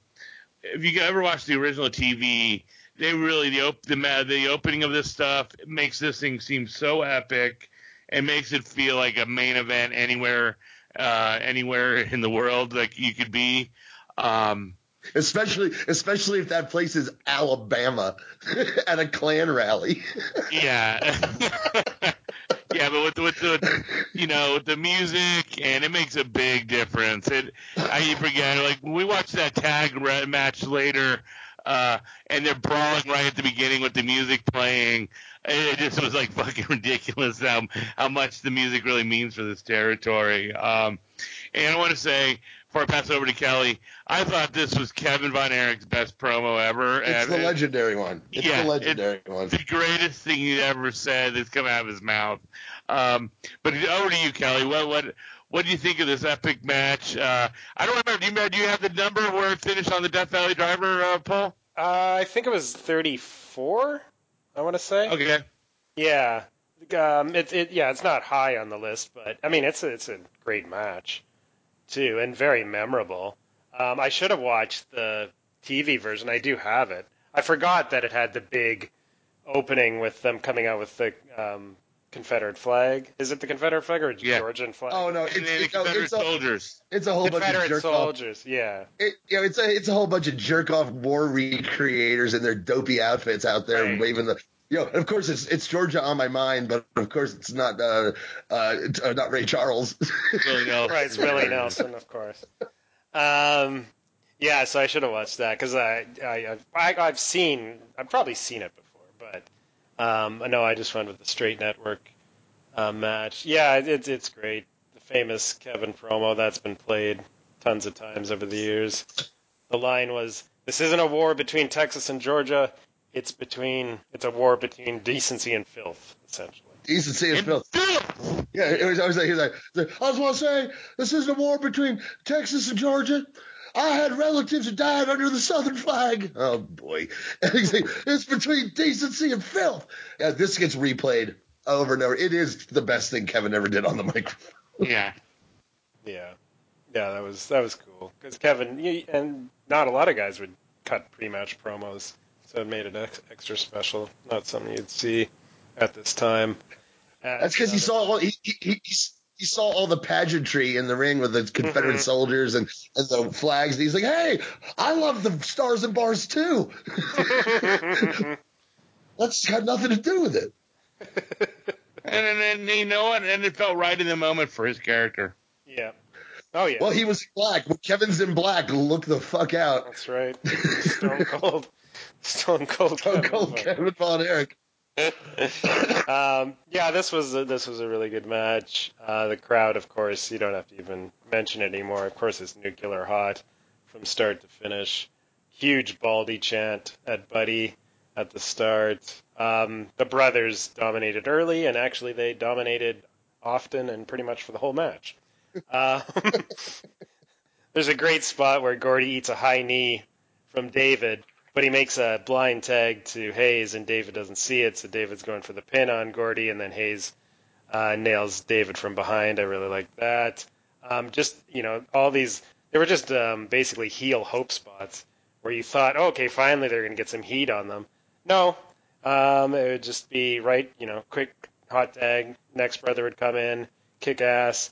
if you ever watched the original TV, they really the op- the the opening of this stuff makes this thing seem so epic and makes it feel like a main event anywhere uh, anywhere in the world like you could be. Um, Especially, especially if that place is Alabama at a Klan rally. yeah. yeah, but with with the you know the music and it makes a big difference. It I forget like we watched that tag match later, uh, and they're brawling right at the beginning with the music playing. It just was like fucking ridiculous how how much the music really means for this territory. Um, and I want to say before I pass it over to Kelly, I thought this was Kevin Von Erich's best promo ever. It's and the it- legendary one. It's Yeah, the legendary one. the greatest thing he ever said that's come out of his mouth. Um, but over to you, Kelly. What what what do you think of this epic match? Uh, I don't remember. Do you, remember- do you have the number where it finished on the Death Valley Driver, uh, Paul? Uh, I think it was 34. I want to say. Okay. Yeah. Um, it, it, yeah, it's not high on the list, but I mean, it's a, it's a great match, too, and very memorable. Um, I should have watched the TV version. I do have it. I forgot that it had the big opening with them coming out with the um, Confederate flag. Is it the Confederate flag or Yeah. Georgian flag? Oh no, it's, And it's, no, Confederate it's, a, soldiers. it's a whole bunch of Confederate jerk off. soldiers. Yeah. It, you know, it's a it's a whole bunch of jerk off war recreators in their dopey outfits out there Right. waving the. You know, of course it's it's Georgia on my mind, but of course it's not uh, uh, it's, uh not Ray Charles. Willie Nelson. Right, it's Willie Nelson, of course. Um, yeah, so I should have watched that because I, I, I, I've seen, I've probably seen it before, but um, no, I just went with the straight network uh, match. Yeah, it, it's it's great. The famous Kevin promo that's been played tons of times over the years. The line was, "This isn't a war between Texas and Georgia. It's between, it's a war between decency and filth, essentially." Decency and And filth. Phil! Yeah, it was, I was like, he was like, I just want to say, this isn't a war between Texas and Georgia. I had relatives who died under the Southern flag. Oh boy, and it's between decency and filth. Yeah, this gets replayed over and over. It is the best thing Kevin ever did on the microphone. Yeah. Yeah, yeah, that was that was cool because Kevin y- and not a lot of guys would cut pre-match promos, so it made it ex- extra special. Not something you'd see at this time. Uh, That's because he saw all, he, he, he, he saw all the pageantry in the ring with the Confederate Mhm. soldiers and, and the flags. And he's like, hey, I love the stars and bars too. That's got nothing to do with it. And then you know what? And it felt right in the moment for his character. yeah. Oh yeah. Well, he was black. Kevin's in black, look the fuck out. That's right. Stone Cold. Stone Cold. Stone Kevin Cold Von- Kevin Von Erich. um, yeah, this was a, this was a really good match. Uh, the crowd, of course, you don't have to even mention it anymore. Of course, it's nuclear hot from start to finish. Huge Baldy chant at Buddy at the start. Um, the brothers dominated early, and actually they dominated often and pretty much for the whole match. Um, there's a great spot where Gordy eats a high knee from David, but he makes a blind tag to Hayes, and David doesn't see it, so David's going for the pin on Gordy, and then Hayes uh, nails David from behind. I really like that. Um, just you know, all these they were just um, basically heel hope spots where you thought, oh, okay, finally they're going to get some heat on them. No, um, it would just be right, you know, quick hot tag. Next brother would come in, kick ass,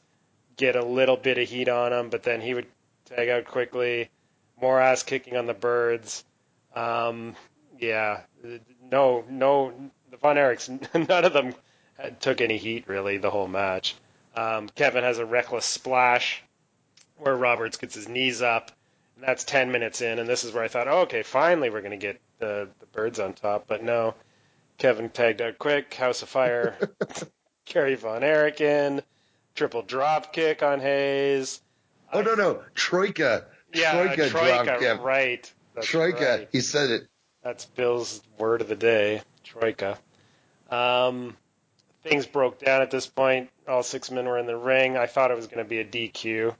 get a little bit of heat on him, but then he would tag out quickly. More ass kicking on the birds. Um, yeah, no, no, the Von Erichs, none of them took any heat really the whole match. Um, Kevin has a reckless splash where Roberts gets his knees up, and that's 10 minutes in, and this is where I thought, oh, okay, finally we're going to get the, the birds on top, but no. Kevin tagged out quick, House of Fire, Kerry Von Erich in, triple drop kick on Hayes. Oh, no, no. Troika. Yeah, Troika, Troika, kick. right. That's Troika. right. He said it. That's Bill's word of the day, Troika. Um, things broke down at this point. All six men were in the ring. I thought it was going to be a DQ.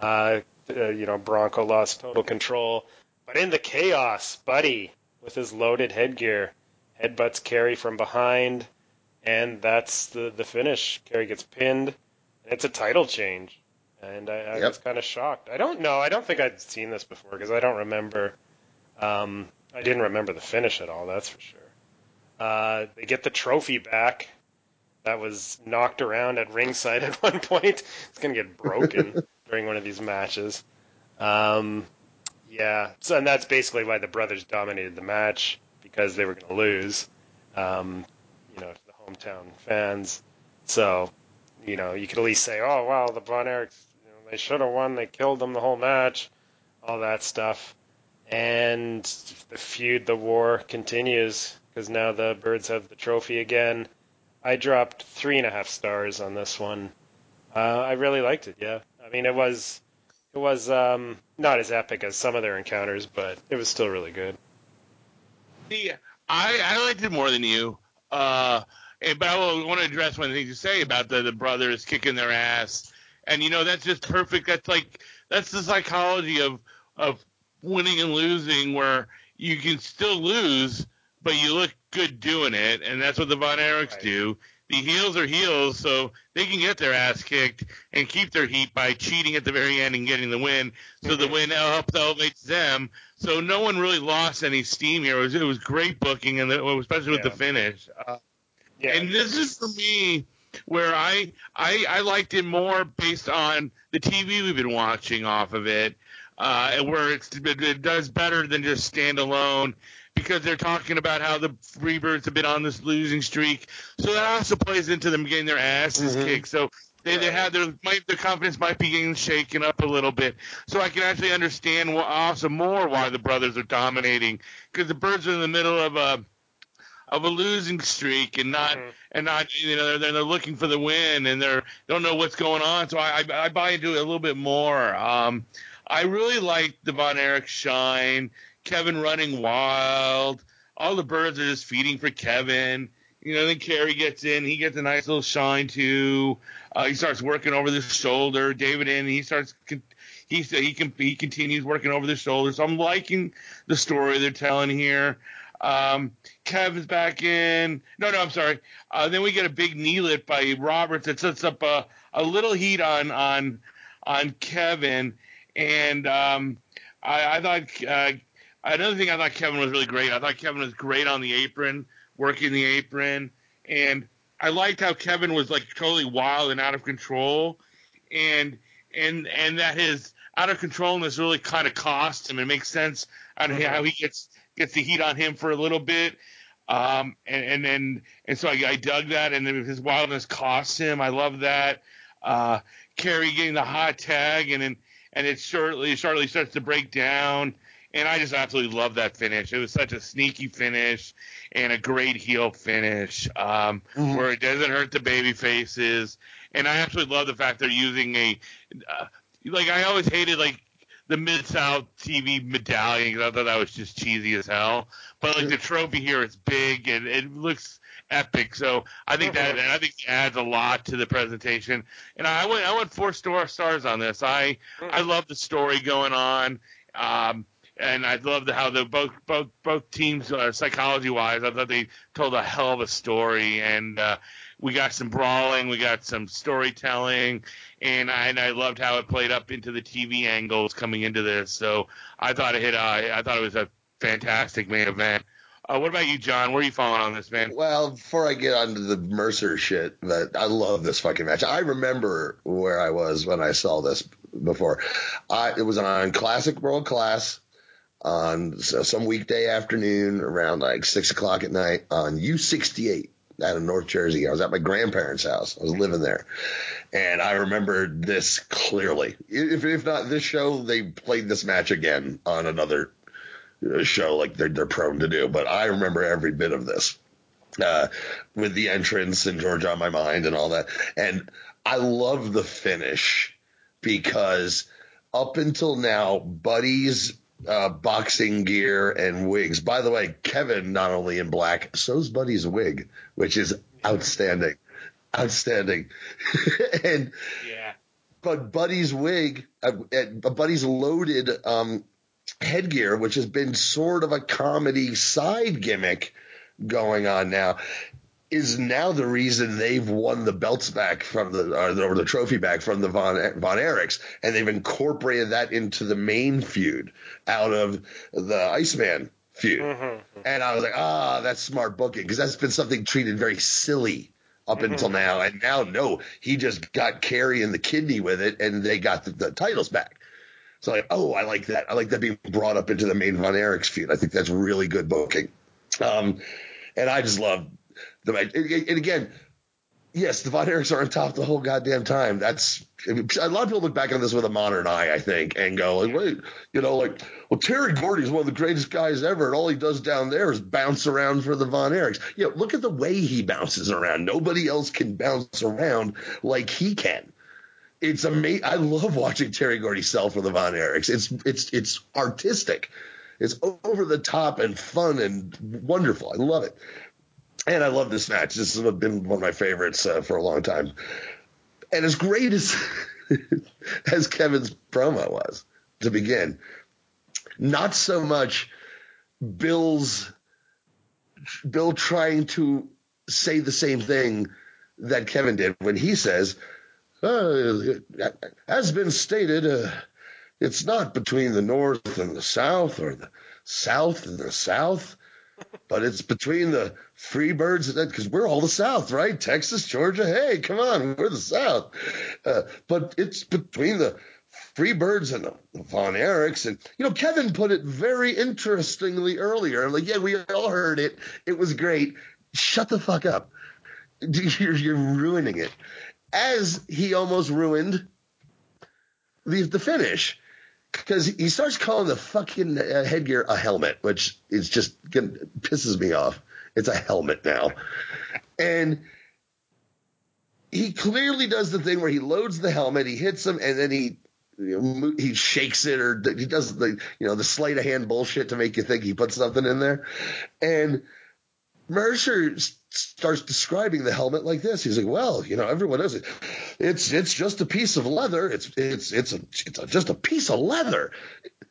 Uh, uh, you know, Bronco lost total control. But in the chaos, Buddy, with his loaded headgear, headbutts Kerry from behind, and that's the, the finish. Kerry gets pinned, and it's a title change. And I, I Yep. was kind of shocked. I don't know. I don't think I'd seen this before because I don't remember. Um, I didn't remember the finish at all. That's for sure. Uh, they get the trophy back. That was knocked around at ringside at one point. It's gonna get broken during one of these matches. Um, yeah, so and that's basically why the brothers dominated the match because they were gonna lose. Um, you know, to the hometown fans. So, you know, you could at least say, "Oh, wow, the Von Erichs, you know, they should have won. They killed them the whole match." All that stuff and the feud, the war continues because now the birds have the trophy again. I dropped three and a half stars on this one. Uh, I really liked it. Yeah, I mean it was it was um, not as epic as some of their encounters, but it was still really good. See, I, I liked it more than you. Uh, but I will want to address one thing you say about the, the brothers kicking their ass. And you know that's just perfect. That's like that's the psychology of of winning and losing, where you can still lose, but you look good doing it, and that's what the Von Erichs Right. do. The heels are heels, so they can get their ass kicked and keep their heat by cheating at the very end and getting the win. So the Mhm. win helps elevate them. So no one really lost any steam here. It was, it was great booking, and the, especially with the finish. Uh, Yeah, and this is for me where I, I I liked it more based on the TV we've been watching off of it, uh, where it, does better than just standalone because they're talking about how the Freebirds have been on this losing streak. So that also plays into them getting their asses Mhm. kicked. So they, they have their might their confidence might be getting shaken up a little bit. So I can actually understand also more why the brothers are dominating because the birds are in the middle of a of a losing streak and not Mhm. and not you know they're, they're looking for the win and they're don't know what's going on. So I I, I buy into it a little bit more. Um, I really like the Von Erich shine, Kevin running wild. All the birds are just feeding for Kevin. You know, then Kerry gets in. He gets a nice little shine too. Uh, he starts working over the shoulder. David in. He starts. He he can he continues working over the shoulder. So I'm liking the story they're telling here. Um, Kevin's back in. No, no, I'm sorry. Uh, then we get a big knee lit by Roberts that sets up a, a little heat on on on Kevin. And um, I, I thought uh, another thing I thought Kevin was really great. I thought Kevin was great on the apron, working the apron, and I liked how Kevin was like totally wild and out of control, and and and that his out of controlness really kind of cost him. It makes sense on how he gets gets the heat on him for a little bit. Um, and and and, and so I, I dug that, and his wildness cost him. I love that. Uh, Kerry getting the hot tag, and then and it shortly shortly starts to break down. And I just absolutely love that finish. It was such a sneaky finish and a great heel finish, um, Mhm. where it doesn't hurt the baby faces. And I absolutely love the fact they're using a, uh, like I always hated like the Mid South TV medallion I thought that was just cheesy as hell. But like the trophy here is big and it looks epic. So I think that Mhm. and I think it adds a lot to the presentation. And I went I went four star stars on this. I I love the story going on. Um, and I love the, how the both both both teams uh, psychology wise, I thought they told a hell of a story, and uh, we got some brawling, we got some storytelling, and I and I loved how it played up into the TV angles coming into this. So I thought it hit. Uh, I thought it was a fantastic main event. Uh, what about you, John? Where are you falling on this, man? Well, before I get onto the Mercer shit, but I love this fucking match. I remember where I was when I saw this before. I, it was on Classic World Class on some weekday afternoon around like six o'clock at night on U68 out of North Jersey. I was at my grandparents' house. I was living there. And I remember this clearly. If, if not this show, they played this match again on another show like they're, they're prone to do. But I remember every bit of this uh, with the entrance and George on my mind and all that. And I love the finish because up until now, Buddy's uh, boxing gear and wigs. By the way, Kevin not only in black, so's Buddy's wig, which is outstanding, outstanding. and Yeah. but Buddy's wig, uh, uh, Buddy's loaded um, headgear, which has been sort of a comedy side gimmick going on now, is now the reason they've won the belts back from the or the, trophy back from the Von Von Erichs, and they've incorporated that into the main feud out of the Iceman feud. And I was like, ah, that's smart booking because that's been something treated very silly up until now, and now no, he just got Kerry and the kidney with it, and they got the, the titles back. So like, oh, I like that. I like that being brought up into the main Von Erichs feud. I think that's really good booking. Um, and I just love the match. And and again, yes, the Von Erichs are on top the whole goddamn time. That's a lot of people look back on this with a modern eye, I think, and go like, wait, you know, like, well, Terry Gordy is one of the greatest guys ever, and all he does down there is bounce around for the Von Erichs. Yeah, look at the way he bounces around. Nobody else can bounce around like he can it's amazing. I love watching Terry Gordy sell for the Von Erichs. It's it's it's artistic. It's over the top and fun and wonderful. I love it, and I love this match. This has been one of my favorites uh, for a long time. And as great as as Kevin's promo was to begin, not so much Bill's Bill trying to say the same thing that Kevin did when he says uh, has been stated, uh, it's not between the North and the South or the South and the South, but it's between the Freebirds because we're all the South, right? Texas, Georgia. Hey, come on, we're the South. Uh, but it's between the Freebirds and the, the Von Erichs. And, you know, Kevin put it very interestingly earlier. I'm Like, yeah, we all heard it. It was great. Shut the fuck up. You're, you're ruining it as he almost ruined the the finish because he starts calling the fucking uh, headgear a helmet, which is just pisses me off. It's a helmet now, and he clearly does the thing where he loads the helmet, he hits him, and then he. You know, he shakes it or he does the you know the sleight of hand bullshit to make you think he put something in there, and Mercer starts describing the helmet like this. He's like, "Well, you know, everyone knows it. It's it's just a piece of leather. It's it's it's a, it's a, just a piece of leather.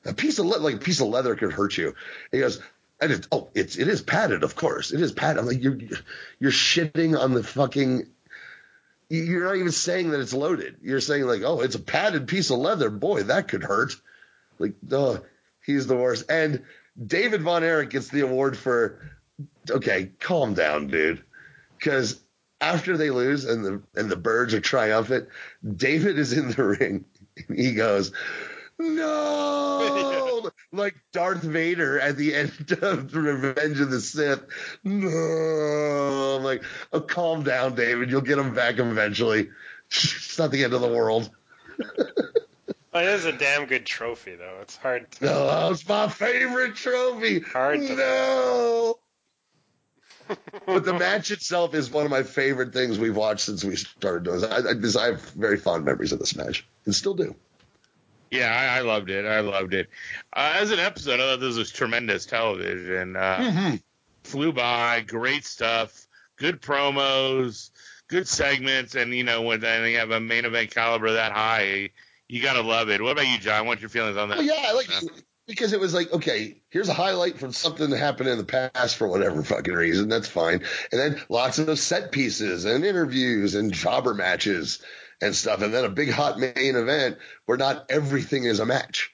A piece of le- like a piece of leather could hurt you." He goes, "And it's oh, it's it is padded, of course. It is padded. I'm like you're you're shitting on the fucking." You're not even saying that it's loaded. You're saying like, "Oh, it's a padded piece of leather. Boy, that could hurt." Like, oh, he's the worst. And David Von Erich gets the award for okay, calm down, dude. Because after they lose and the and the birds are triumphant, David is in the ring. He goes, No, like Darth Vader at the end of Revenge of the Sith. No, I'm like, oh, calm down, David. You'll get him back eventually. It's not the end of the world. Well, it is a damn good trophy, though. It's hard. To, No, it's my favorite trophy. Hard to- no. But the match itself is one of my favorite things we've watched since we started doing this. I, I, I have very fond memories of this match and still do. Yeah, I, I loved it. I loved it. Uh, as an episode, I thought this was tremendous television. Uh, Flew by, great stuff, good promos, good segments, and you know when then you have a main event caliber that high, you gotta love it. What about you, John? What's your feelings on that? Oh, yeah, I like because it was like, okay, here's a highlight from something that happened in the past for whatever fucking reason. That's fine. And then lots of set pieces and interviews and jobber matches and stuff. And then a big hot main event where not everything is a match.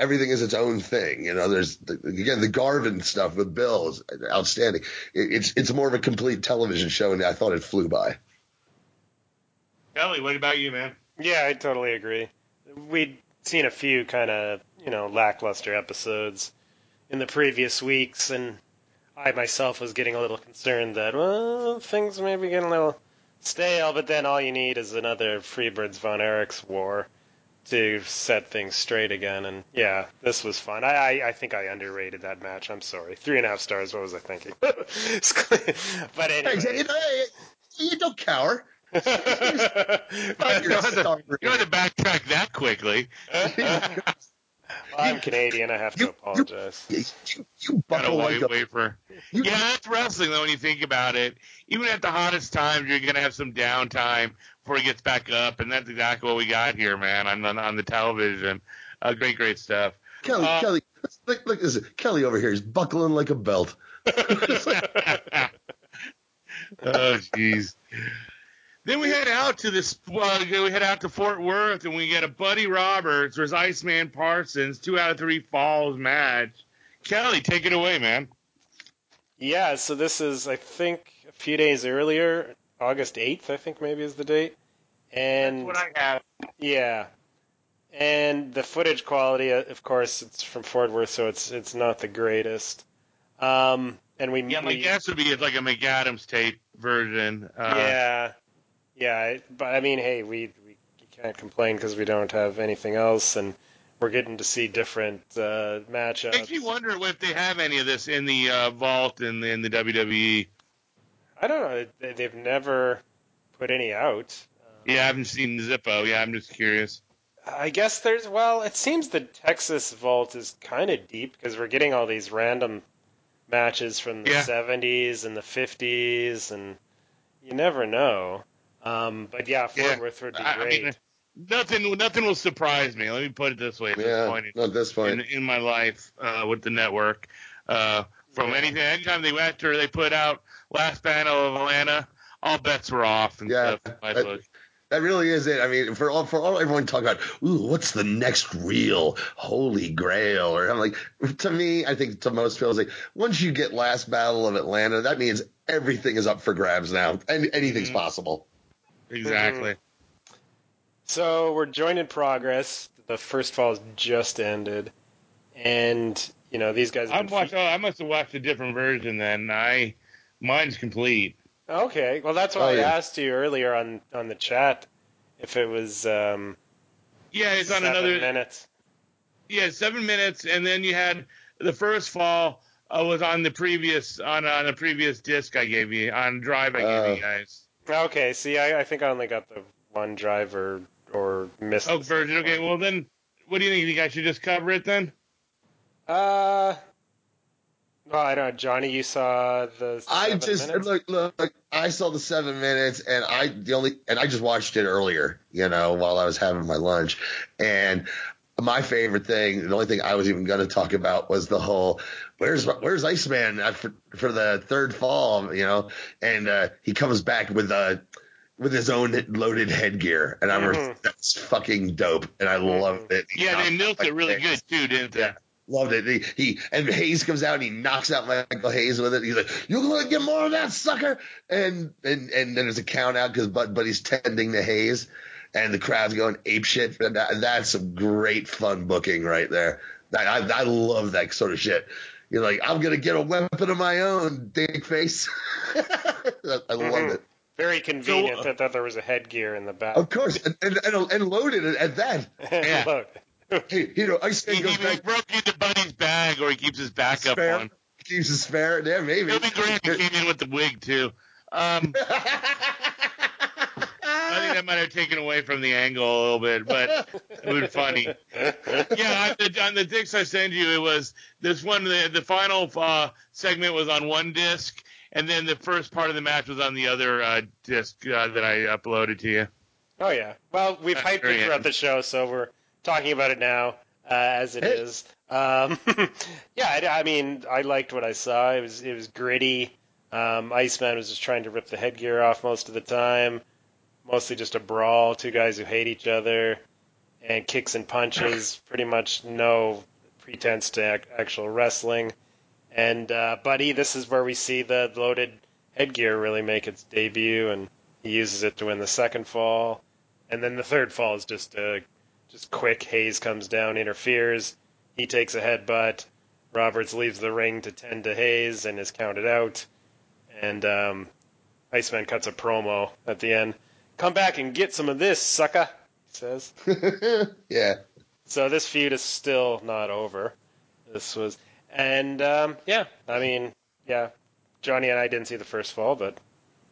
everything is its own thing. You know, there's the, again the Garvin stuff with Bill is outstanding. It, it's it's more of a complete television show, and I thought it flew by. Kelly, what about you, man? Yeah, I totally agree. We'd seen a few kind of you know lackluster episodes in the previous weeks, and I myself was getting a little concerned that well things may be getting a little stale. But then all you need is another Freebirds von Erichs war to set things straight again. And yeah, this was fun. I, I, I think I underrated that match. I'm sorry. Three and a half stars. What was I thinking? but anyway. You, know, you don't cower. you don't have to, you don't have to backtrack that quickly. Well, I'm Canadian. I have to You- apologize. You, you, you Got a buckle white like a, wafer. you- Yeah, that's wrestling though. When you think about it, even at the hottest times, you're gonna have some downtime before he gets back up, and that's exactly what we got here, man, on on, on the television. Uh, great, great stuff. Kelly, Uh, Kelly, look, look, this is, Kelly over here is buckling like a belt. oh, jeez. Then we head out to this. Well, we head out to Fort Worth, and we get a Buddy Roberts versus Iceman Parsons two out of three falls match. Kelly, take it away, man. Yeah, so this is, I think, a few days earlier, August 8th, I think maybe is the date. And That's what I have. yeah, and the footage quality, uh, of course, it's from Fort Worth, so it's it's not the greatest. Um, and we Yeah, my we- guess would be it's like a McAdams tape version. Uh, yeah, yeah, but I mean, hey, we we can't complain because we don't have anything else, and we're getting to see different uh, matchups. Makes me wonder if they have any of this in the uh, vault in the, in the WWE. I don't know. They- They've never put any out. Yeah, I haven't seen Zippo. Yeah, I'm just curious. I guess there's well, it seems the Texas vault is kind of deep because we're getting all these random matches from the Yeah. 70s and the 50s, and you never know. Um, but yeah, Fort Yeah. Worth would be I, I great. mean, nothing nothing will surprise me. Let me put it this way at this Yeah, point not at this in, point. in my life uh, with the network. Uh, from Yeah. anything, anytime they went or they put out last battle of Atlanta, all bets were off and Yeah, stuff. my that- book. That really is it. I mean, for all for all everyone talk about, ooh, what's the next real holy grail? Or I'm like, to me, I think to most people, it's like once you get last battle of Atlanta, that means everything is up for grabs now, and anything's Mhm. possible. Exactly. So we're joined in progress. The first fall has just ended, and you know these guys. I'm been watched. Oh, I must have watched a different version then. I mine's complete. Okay, well that's why Oh, I asked you earlier on on the chat if it was um, Yeah, it's on another. minutes. Yeah, seven minutes, and then you had the first fall uh, was on the previous on on a previous disc I gave you on drive I gave Oh. you guys. Okay, see, I, I think I only got the one driver or missed. Oh, the version. Okay, well then, what do you think? You think I should just cover it then? Uh, well, I don't know, Johnny. You saw the. I just minutes? look, look. I saw the seven minutes, and I the only, and I just watched it earlier, you know, while I was having my lunch, and my favorite thing, the only thing I was even going to talk about was the whole where's where's Iceman for, for the third fall, you know, and uh, he comes back with uh with his own loaded headgear, and I'm Mhm. that's fucking dope, and I loved it. He Yeah, they milked it really good too, didn't they? Yeah. Loved it. He, he and Hayes comes out and he knocks out Michael Hayes with it. He's like, "You're gonna get more of that, sucker!" And and and then there's a count out because Bud Buddy's tending to Hayes, and the crowd's going ape shit. And that, that's some great fun booking right there. That, I I love that sort of shit. You're like, I'm gonna get a weapon of my own, dick face. I love Mhm. it. Very convenient So, uh, that, that there was a headgear in the back. Of course, and and, and, and loaded it at that. Yeah. Look. Hey, you know, Iceman He, goes he, back, broke into Buddy's bag, or he keeps his backup Spare. on. keeps his spare. Yeah, maybe. It'd be great if he came in with the wig too. Um, I think that might have taken away from the angle a little bit, but it was funny. yeah, on the, on the discs I sent you, it was this one. The, the final uh, segment was on one disc, and then the first part of the match was on the other uh, disc uh, that I uploaded to you. Oh yeah. Well, we've hyped it throughout the show, so we're talking about it now uh, as it Hey. is. Um, yeah, I, I mean, I liked what I saw. It was it was gritty. Um, Iceman was just trying to rip the headgear off most of the time. Mostly just a brawl, two guys who hate each other. and kicks and punches. Pretty much no pretense to ac- actual wrestling. And uh, Buddy, this is where we see the loaded headgear really make its debut, and he uses it to win the second fall. And then the third fall is just uh, just quick. Hayes comes down, interferes. He takes a headbutt. Roberts leaves the ring to tend to Hayes and is counted out. And um, Iceman cuts a promo at the end. Come back and get some of this, sucker, he says. yeah. So this feud is still not over. This was, and um, yeah, I mean, yeah, Johnny and I didn't see the first fall, but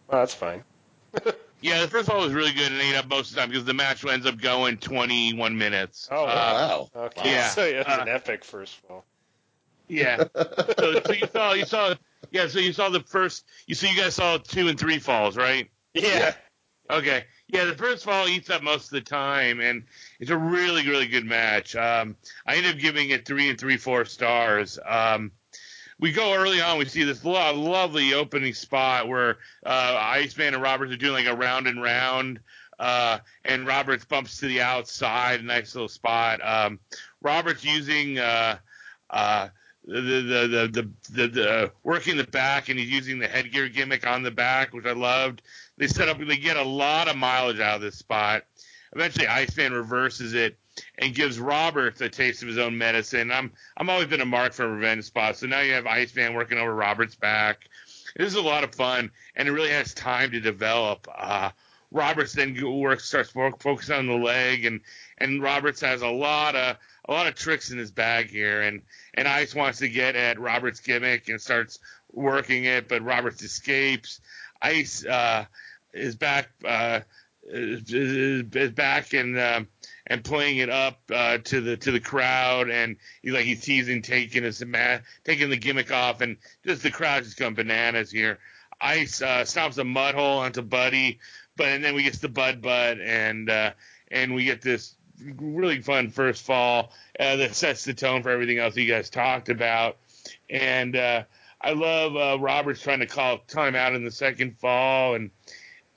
well, that's fine. Yeah, the first fall was really good and ate up most of the time because the match ends up going 21 minutes. Oh, Uh, wow. Okay, Yeah, so yeah, it's an uh, epic first fall. Yeah. so, so you saw you saw yeah. So you saw the first. You see you guys saw two and three falls, right? Yeah, Okay. Yeah, the first fall eats up most of the time, and it's a really, really good match. Um, I end up giving it three and three four stars. Um, we go early on. We see this lo- lovely opening spot where uh, Iceman and Roberts are doing like a round and round, uh, and Roberts bumps to the outside. Nice little spot. Um, Roberts using uh, uh, the, the, the, the, the, the working the back, and he's using the headgear gimmick on the back, which I loved. They set up, they get a lot of mileage out of this spot. Eventually, Iceman reverses it and gives Roberts a taste of his own medicine. I'm I'm always been a mark for revenge spots, so now you have Iceman working over Roberts' back. This is a lot of fun, and it really has time to develop. Uh, Roberts then works starts focusing on the leg, and and Roberts has a lot of a lot of tricks in his bag here, and and Ice wants to get at Roberts' gimmick and starts working it, but Roberts escapes. Ice uh, is back uh, is, is, back and um, and playing it up uh, to the to the crowd, and he's like he's teasing, taking his taking the gimmick off, and just the crowd just going bananas here. Ice uh, stomps a mud hole onto Buddy, but and then we get the Bud Bud, and uh, and we get this really fun first fall uh, that sets the tone for everything else you guys talked about, and uh, I love uh, Roberts trying to call time out in the second fall, and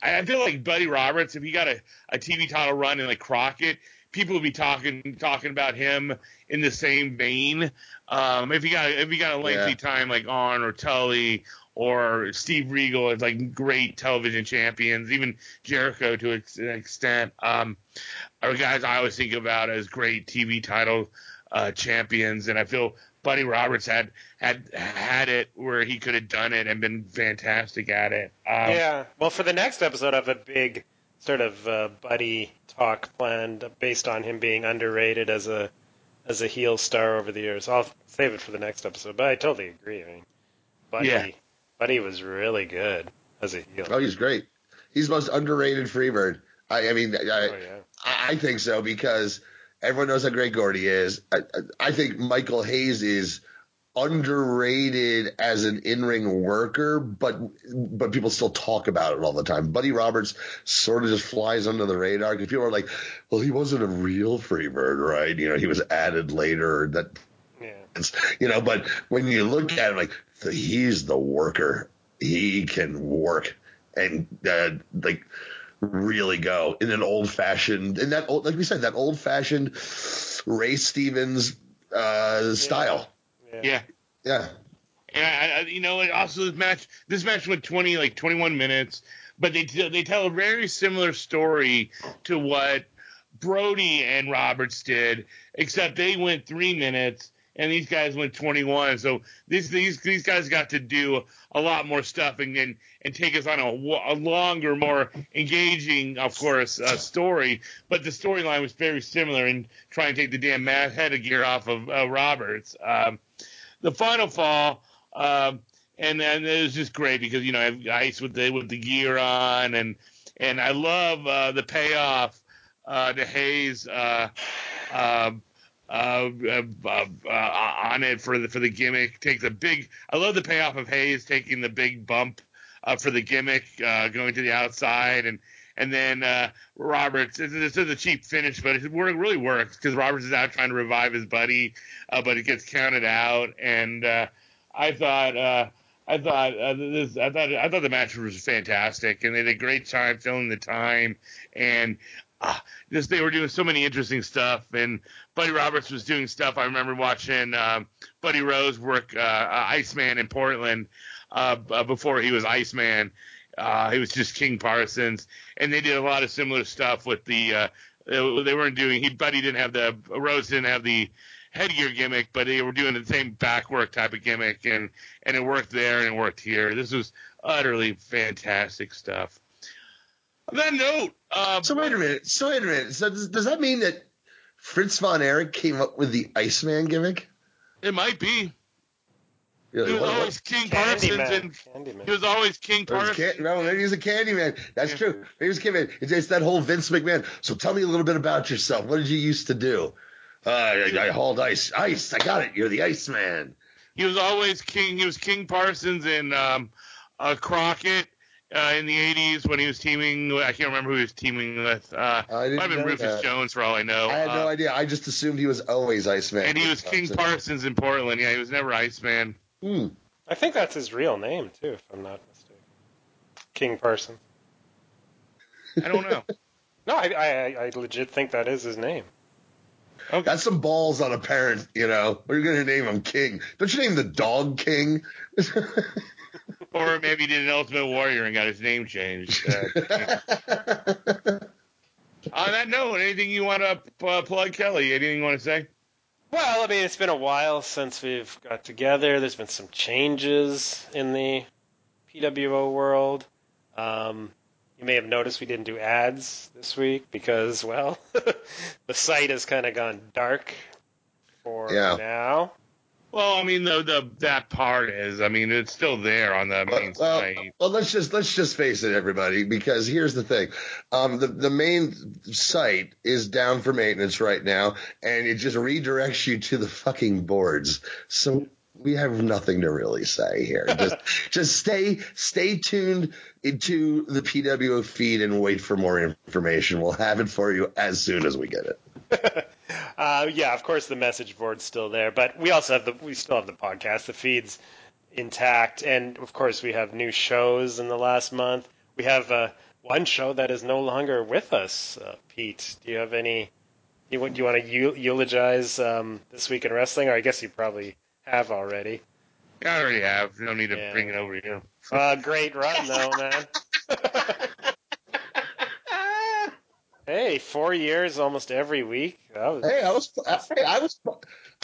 I I feel like Buddy Roberts, if he got a, a TV title run in like Crockett, people would be talking talking about him in the same vein. Um, if he got if he got a lengthy Yeah. time like on or Tully or Steve Regal as like great television champions, even Jericho to an extent, um, are guys I always think about as great TV title uh, champions, and I feel Buddy Roberts had had had it where he could have done it and been fantastic at it. Um, yeah. Well, for the next episode, I have a big sort of uh, buddy talk planned based on him being underrated as a as a heel star over the years. I'll save it for the next episode, but I totally agree. I mean, Buddy, Yeah. Buddy was really good as a heel. Oh, he's great. He's the most underrated Freebird. I, I mean, I, Oh, yeah. I I think so because everyone knows how great Gordy is. I, I- think Michael Hayes is underrated as an in-ring worker, but but people still talk about it all the time. Buddy Roberts sort of just flies under the radar because people are like, "Well, he wasn't a real Freebird, right? You know, he was added later." That Yeah. you know, but when you look at him, like the, he's the worker. He can work and uh, like really go in an old fashioned, in that old, like we said, that old fashioned Ray Stevens uh, style. yeah. Yeah. And I, I, you know, like, also this match, this match went twenty, like twenty-one minutes, but they they tell a very similar story to what Brody and Roberts did, except they went three minutes and these guys went twenty-one. So these these these guys got to do a lot more stuff and and, and take us on a, a longer, more engaging, of course, uh, story. But the storyline was very similar in trying to take the damn mad gear off of uh, Roberts. Um, the final fall, um, and and it was just great because you know I have ice with the with the gear on, and and I love uh, the payoff uh, to Hayes. Uh, um, uh, uh, uh, uh, on it for the for the gimmick. Take the big. I love the payoff of Hayes taking the big bump uh, for the gimmick, uh, going to the outside, and and then Roberts. This is a cheap finish, but it really works because Roberts is out trying to revive his buddy, but it gets counted out. And I thought. I thought uh, this. I thought. I thought the match was fantastic, and they did a great time filling the time. And ah, just they were doing so many interesting stuff, and Buddy Roberts was doing stuff. I remember watching um, Buddy Rose work uh, Iceman in Portland uh, before he was Iceman. Uh, he was just King Parsons, and they did a lot of similar stuff with the. Uh, they weren't doing. He Buddy didn't have the Rose didn't have the headgear gimmick, but they were doing the same backwork type of gimmick, and and it worked there and it worked here. This was utterly fantastic stuff. On that note, uh, so wait a minute. So wait a minute. So does, does that mean that Fritz von Erich came up with the Iceman gimmick? It might be. Really? He was What- what- always King Parsons, Candyman. and Candyman. he was always King Or Parsons. can- no, maybe he's a Candyman. That's Yeah. true. Maybe he's a Candyman. It's, it's that whole Vince McMahon. So tell me a little bit about yourself. What did you used to do? Uh, I, I hauled ice. Ice. I got it. You're the Iceman. He was always King. He was King Parsons in um, uh, Crockett uh, in the '80s when he was teaming. I can't remember who he was teaming with. Uh, I didn't might have been know Rufus that. Jones for all I know. I had no Uh, idea. I just assumed he was always Iceman. And he was King Parsons in Portland. Yeah, he was never Iceman. Hmm. I think that's his real name too, if I'm not mistaken. King Parsons. I don't know. No, I, I, I legit think that is his name. That's some balls on a parent, you know. What are you going to name him King? Don't you name the dog King? or maybe he did an Ultimate Warrior and got his name changed. Uh, on that note, anything you want to uh, plug, Kelly? Anything you want to say? Well, I mean, it's been a while since we've got together. There's been some changes in the PWO world. Um, you may have noticed we didn't do ads this week because, well, the site has kind of gone dark for Yeah. now. Well, I mean, the, the that part is, I mean, it's still there on the main well, site. well, let's just let's just face it, everybody, because here's the thing: um, the the main site is down for maintenance right now, and it just redirects you to the fucking boards. So we have nothing to really say here. Just just stay stay tuned into the PWO feed and wait for more information. We'll have it for you as soon as we get it. Uh, yeah, of course the message board's still there, but we also have the we still have the podcast. The feed's intact, and of course we have new shows in the last month. We have uh, one show that is no longer with us. Uh, Pete, do you have any? You, do you want to eulogize um, this week in wrestling, or I guess you probably have already. Yeah, I already have. No need to Yeah. bring it over here. Uh, great run though, man. hey, four years, almost every week. That was Hey, I was hey, I was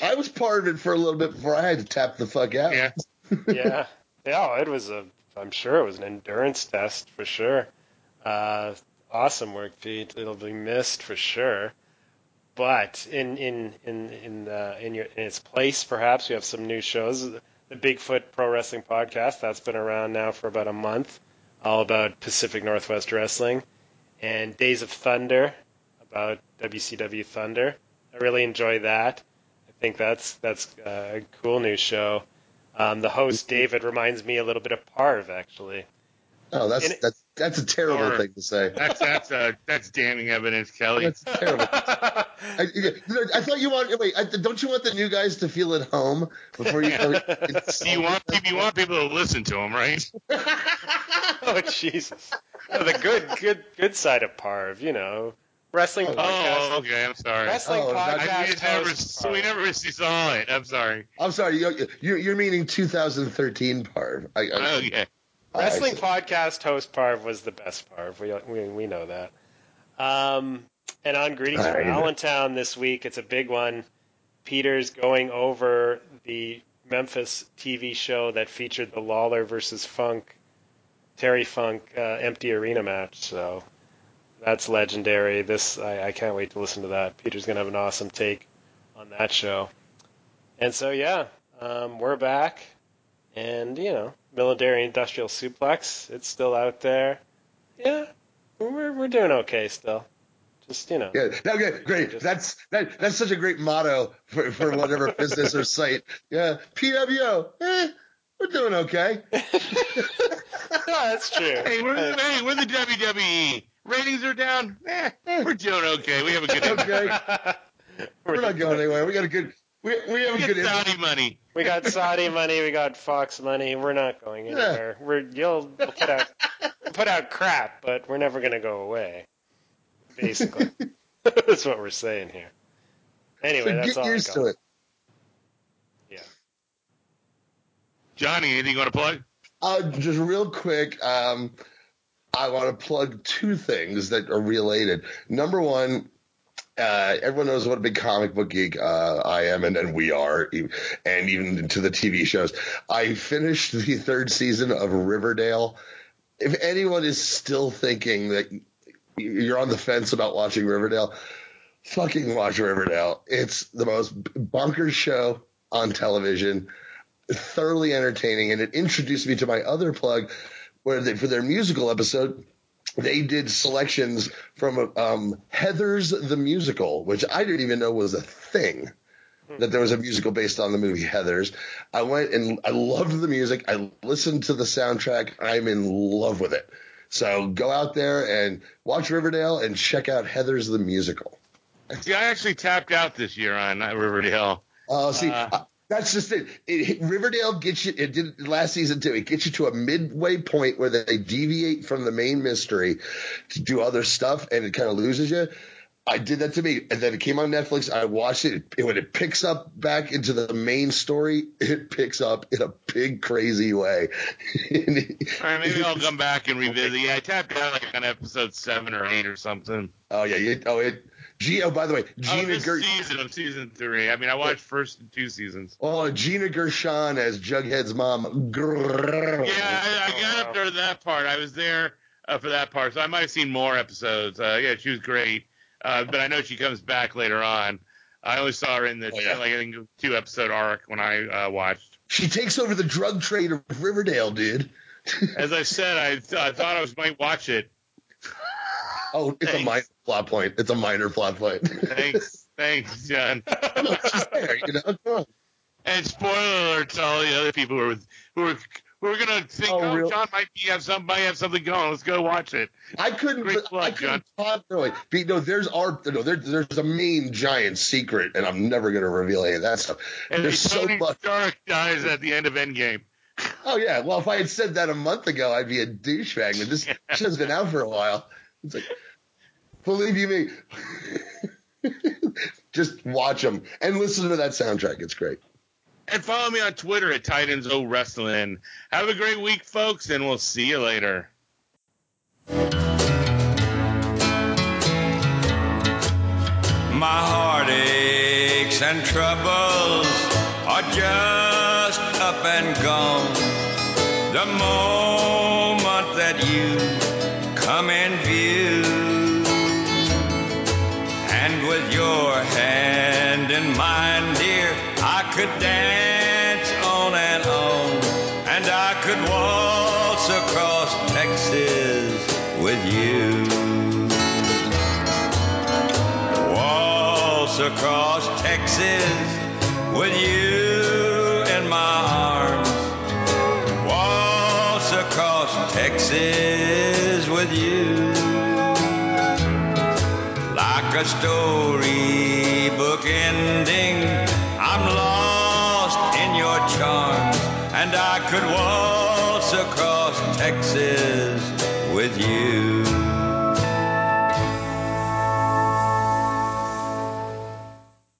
I was part of it for a little bit before I had to tap the fuck out. Yeah. yeah, yeah. It was a. I'm sure it was an endurance test for sure. Uh, awesome work, Pete. It'll be missed for sure. But in in in in uh, in your in its place, perhaps we have some new shows. The Bigfoot Pro Wrestling Podcast that's been around now for about a month, all about Pacific Northwest wrestling, and Days of Thunder about WCW Thunder. I really enjoy that. I think that's that's a cool new show. Um, the host David reminds me a little bit of Parv, actually. Oh, that's And that's that's a terrible Or- thing to say. That's that's uh, that's damning evidence, Kelly. That's terrible. I, I thought you want wait. I, don't you want the new guys to feel at home before you? it's- you want people, you want people to listen to them, right? oh Jesus! No, the good, good, good side of Parv, you know, wrestling Oh, podcast. Oh, okay. I'm sorry. Wrestling Oh, I, podcast we just never, host so we never saw it. I'm sorry. I'm sorry. You, you're you're meaning 2013 Parv. I, I, Oh, yeah. Wrestling podcast host Parv was the best Parv. We we, we know that. Um, and on Greetings from. Allentown this week, it's a big one. Peter's going over the Memphis TV show that featured the Lawler versus Funk, Terry Funk uh, empty arena match. So that's legendary. This I, I can't wait to listen to that. Peter's gonna have an awesome take on that show. And so yeah, um, we're back, and you know, military industrial suplex. It's still out there. Yeah, we're we're doing okay still. Just you know. Yeah, okay, great. That's that, that's such a great motto for, for whatever business or site. Yeah, PWO. Eh, we're doing okay. no, that's true. Hey, we're, hey, we're the WWE. Ratings are down. Eh, we're doing okay. We have a good Okay, we're not going anywhere. We got a good. We, we have We good. Saudi money. We got Saudi money, we got Fox money. We're not going anywhere. We're you'll we'll put out put out crap, but we're never gonna go away. basically. that's what we're saying here. Anyway, So that's get all I used got. to it. Yeah. Johnny, anything you want to plug? Uh, just real quick, um, I want to plug two things that are related. Number one, uh, everyone knows what a big comic book geek uh, I am, and, and we are, and even to the TV shows. I finished the third season of Riverdale. If anyone is still thinking that you're on the fence about watching Riverdale, fucking watch Riverdale. It's the most bonkers show on television thoroughly entertaining, and it introduced me to my other plug, where they, for their musical episode, they did selections from um, Heathers the musical, which I didn't even know was a thing. That there was a musical based on the movie Heathers. I went and I loved the music. I listened to the soundtrack. I'm in love with it. So go out there and watch Riverdale and check out Heathers the musical. See, I actually tapped out this year on uh, Riverdale. Oh, see, Uh, uh, that's just it. it. Riverdale gets you. It did last season too. It gets you to a midway point where they deviate from the main mystery to do other stuff, and it kind of loses you. I did that to me, and then it came on Netflix. I watched it. it. When it picks up back into the main story, it picks up in a big, crazy way. All right, maybe I'll come back and revisit. Yeah, I tapped out like on episode seven or eight or something. oh yeah, you, oh it. G, oh, by the way, Oh, Gina this Ger- season of season three. I mean, I watched first two seasons. oh, Gina Gershon as Jughead's mom. Grrr. Yeah, I, I got up there to that part. I was there uh, for that part, so I might have seen more episodes. Uh, yeah, she was great, uh, but I know she comes back later on. I only saw her in the Oh, yeah. like I think two episode arc when I uh, watched. She takes over the drug trade of Riverdale, dude. As I said, I, th- I thought I was might watch it. Oh, it's a minor plot point. It's a minor plot point. Thanks, thanks, John. There, you know. And spoiler alert to all the other people who are who are who are gonna think, Oh, oh, John might be have some might have something going. Let's go watch it. I couldn't. Great I plug, couldn't talk. No, wait. Be- no, there's our. No, there, there's a main giant secret, and I'm never going to reveal any of that stuff. And There's so Tony much. Stark dies at the end of Endgame. Oh yeah. Well, if I had said that a month ago, I'd be a douchebag. But this show's been out for a while. It's like, believe you me, just watch them and listen to that soundtrack. It's great. And follow me on Twitter at Titans O Wrestling. Have a great week, folks, and we'll see you later. My heartaches and troubles are just up and gone. The moment that you come in hand in mine, dear, I could dance on and on, and I could waltz across Texas with you. Waltz across Texas with you in my arms. Waltz across Texas with you. Like a storybook ending, I'm lost in your charms, and I could waltz across Texas with you.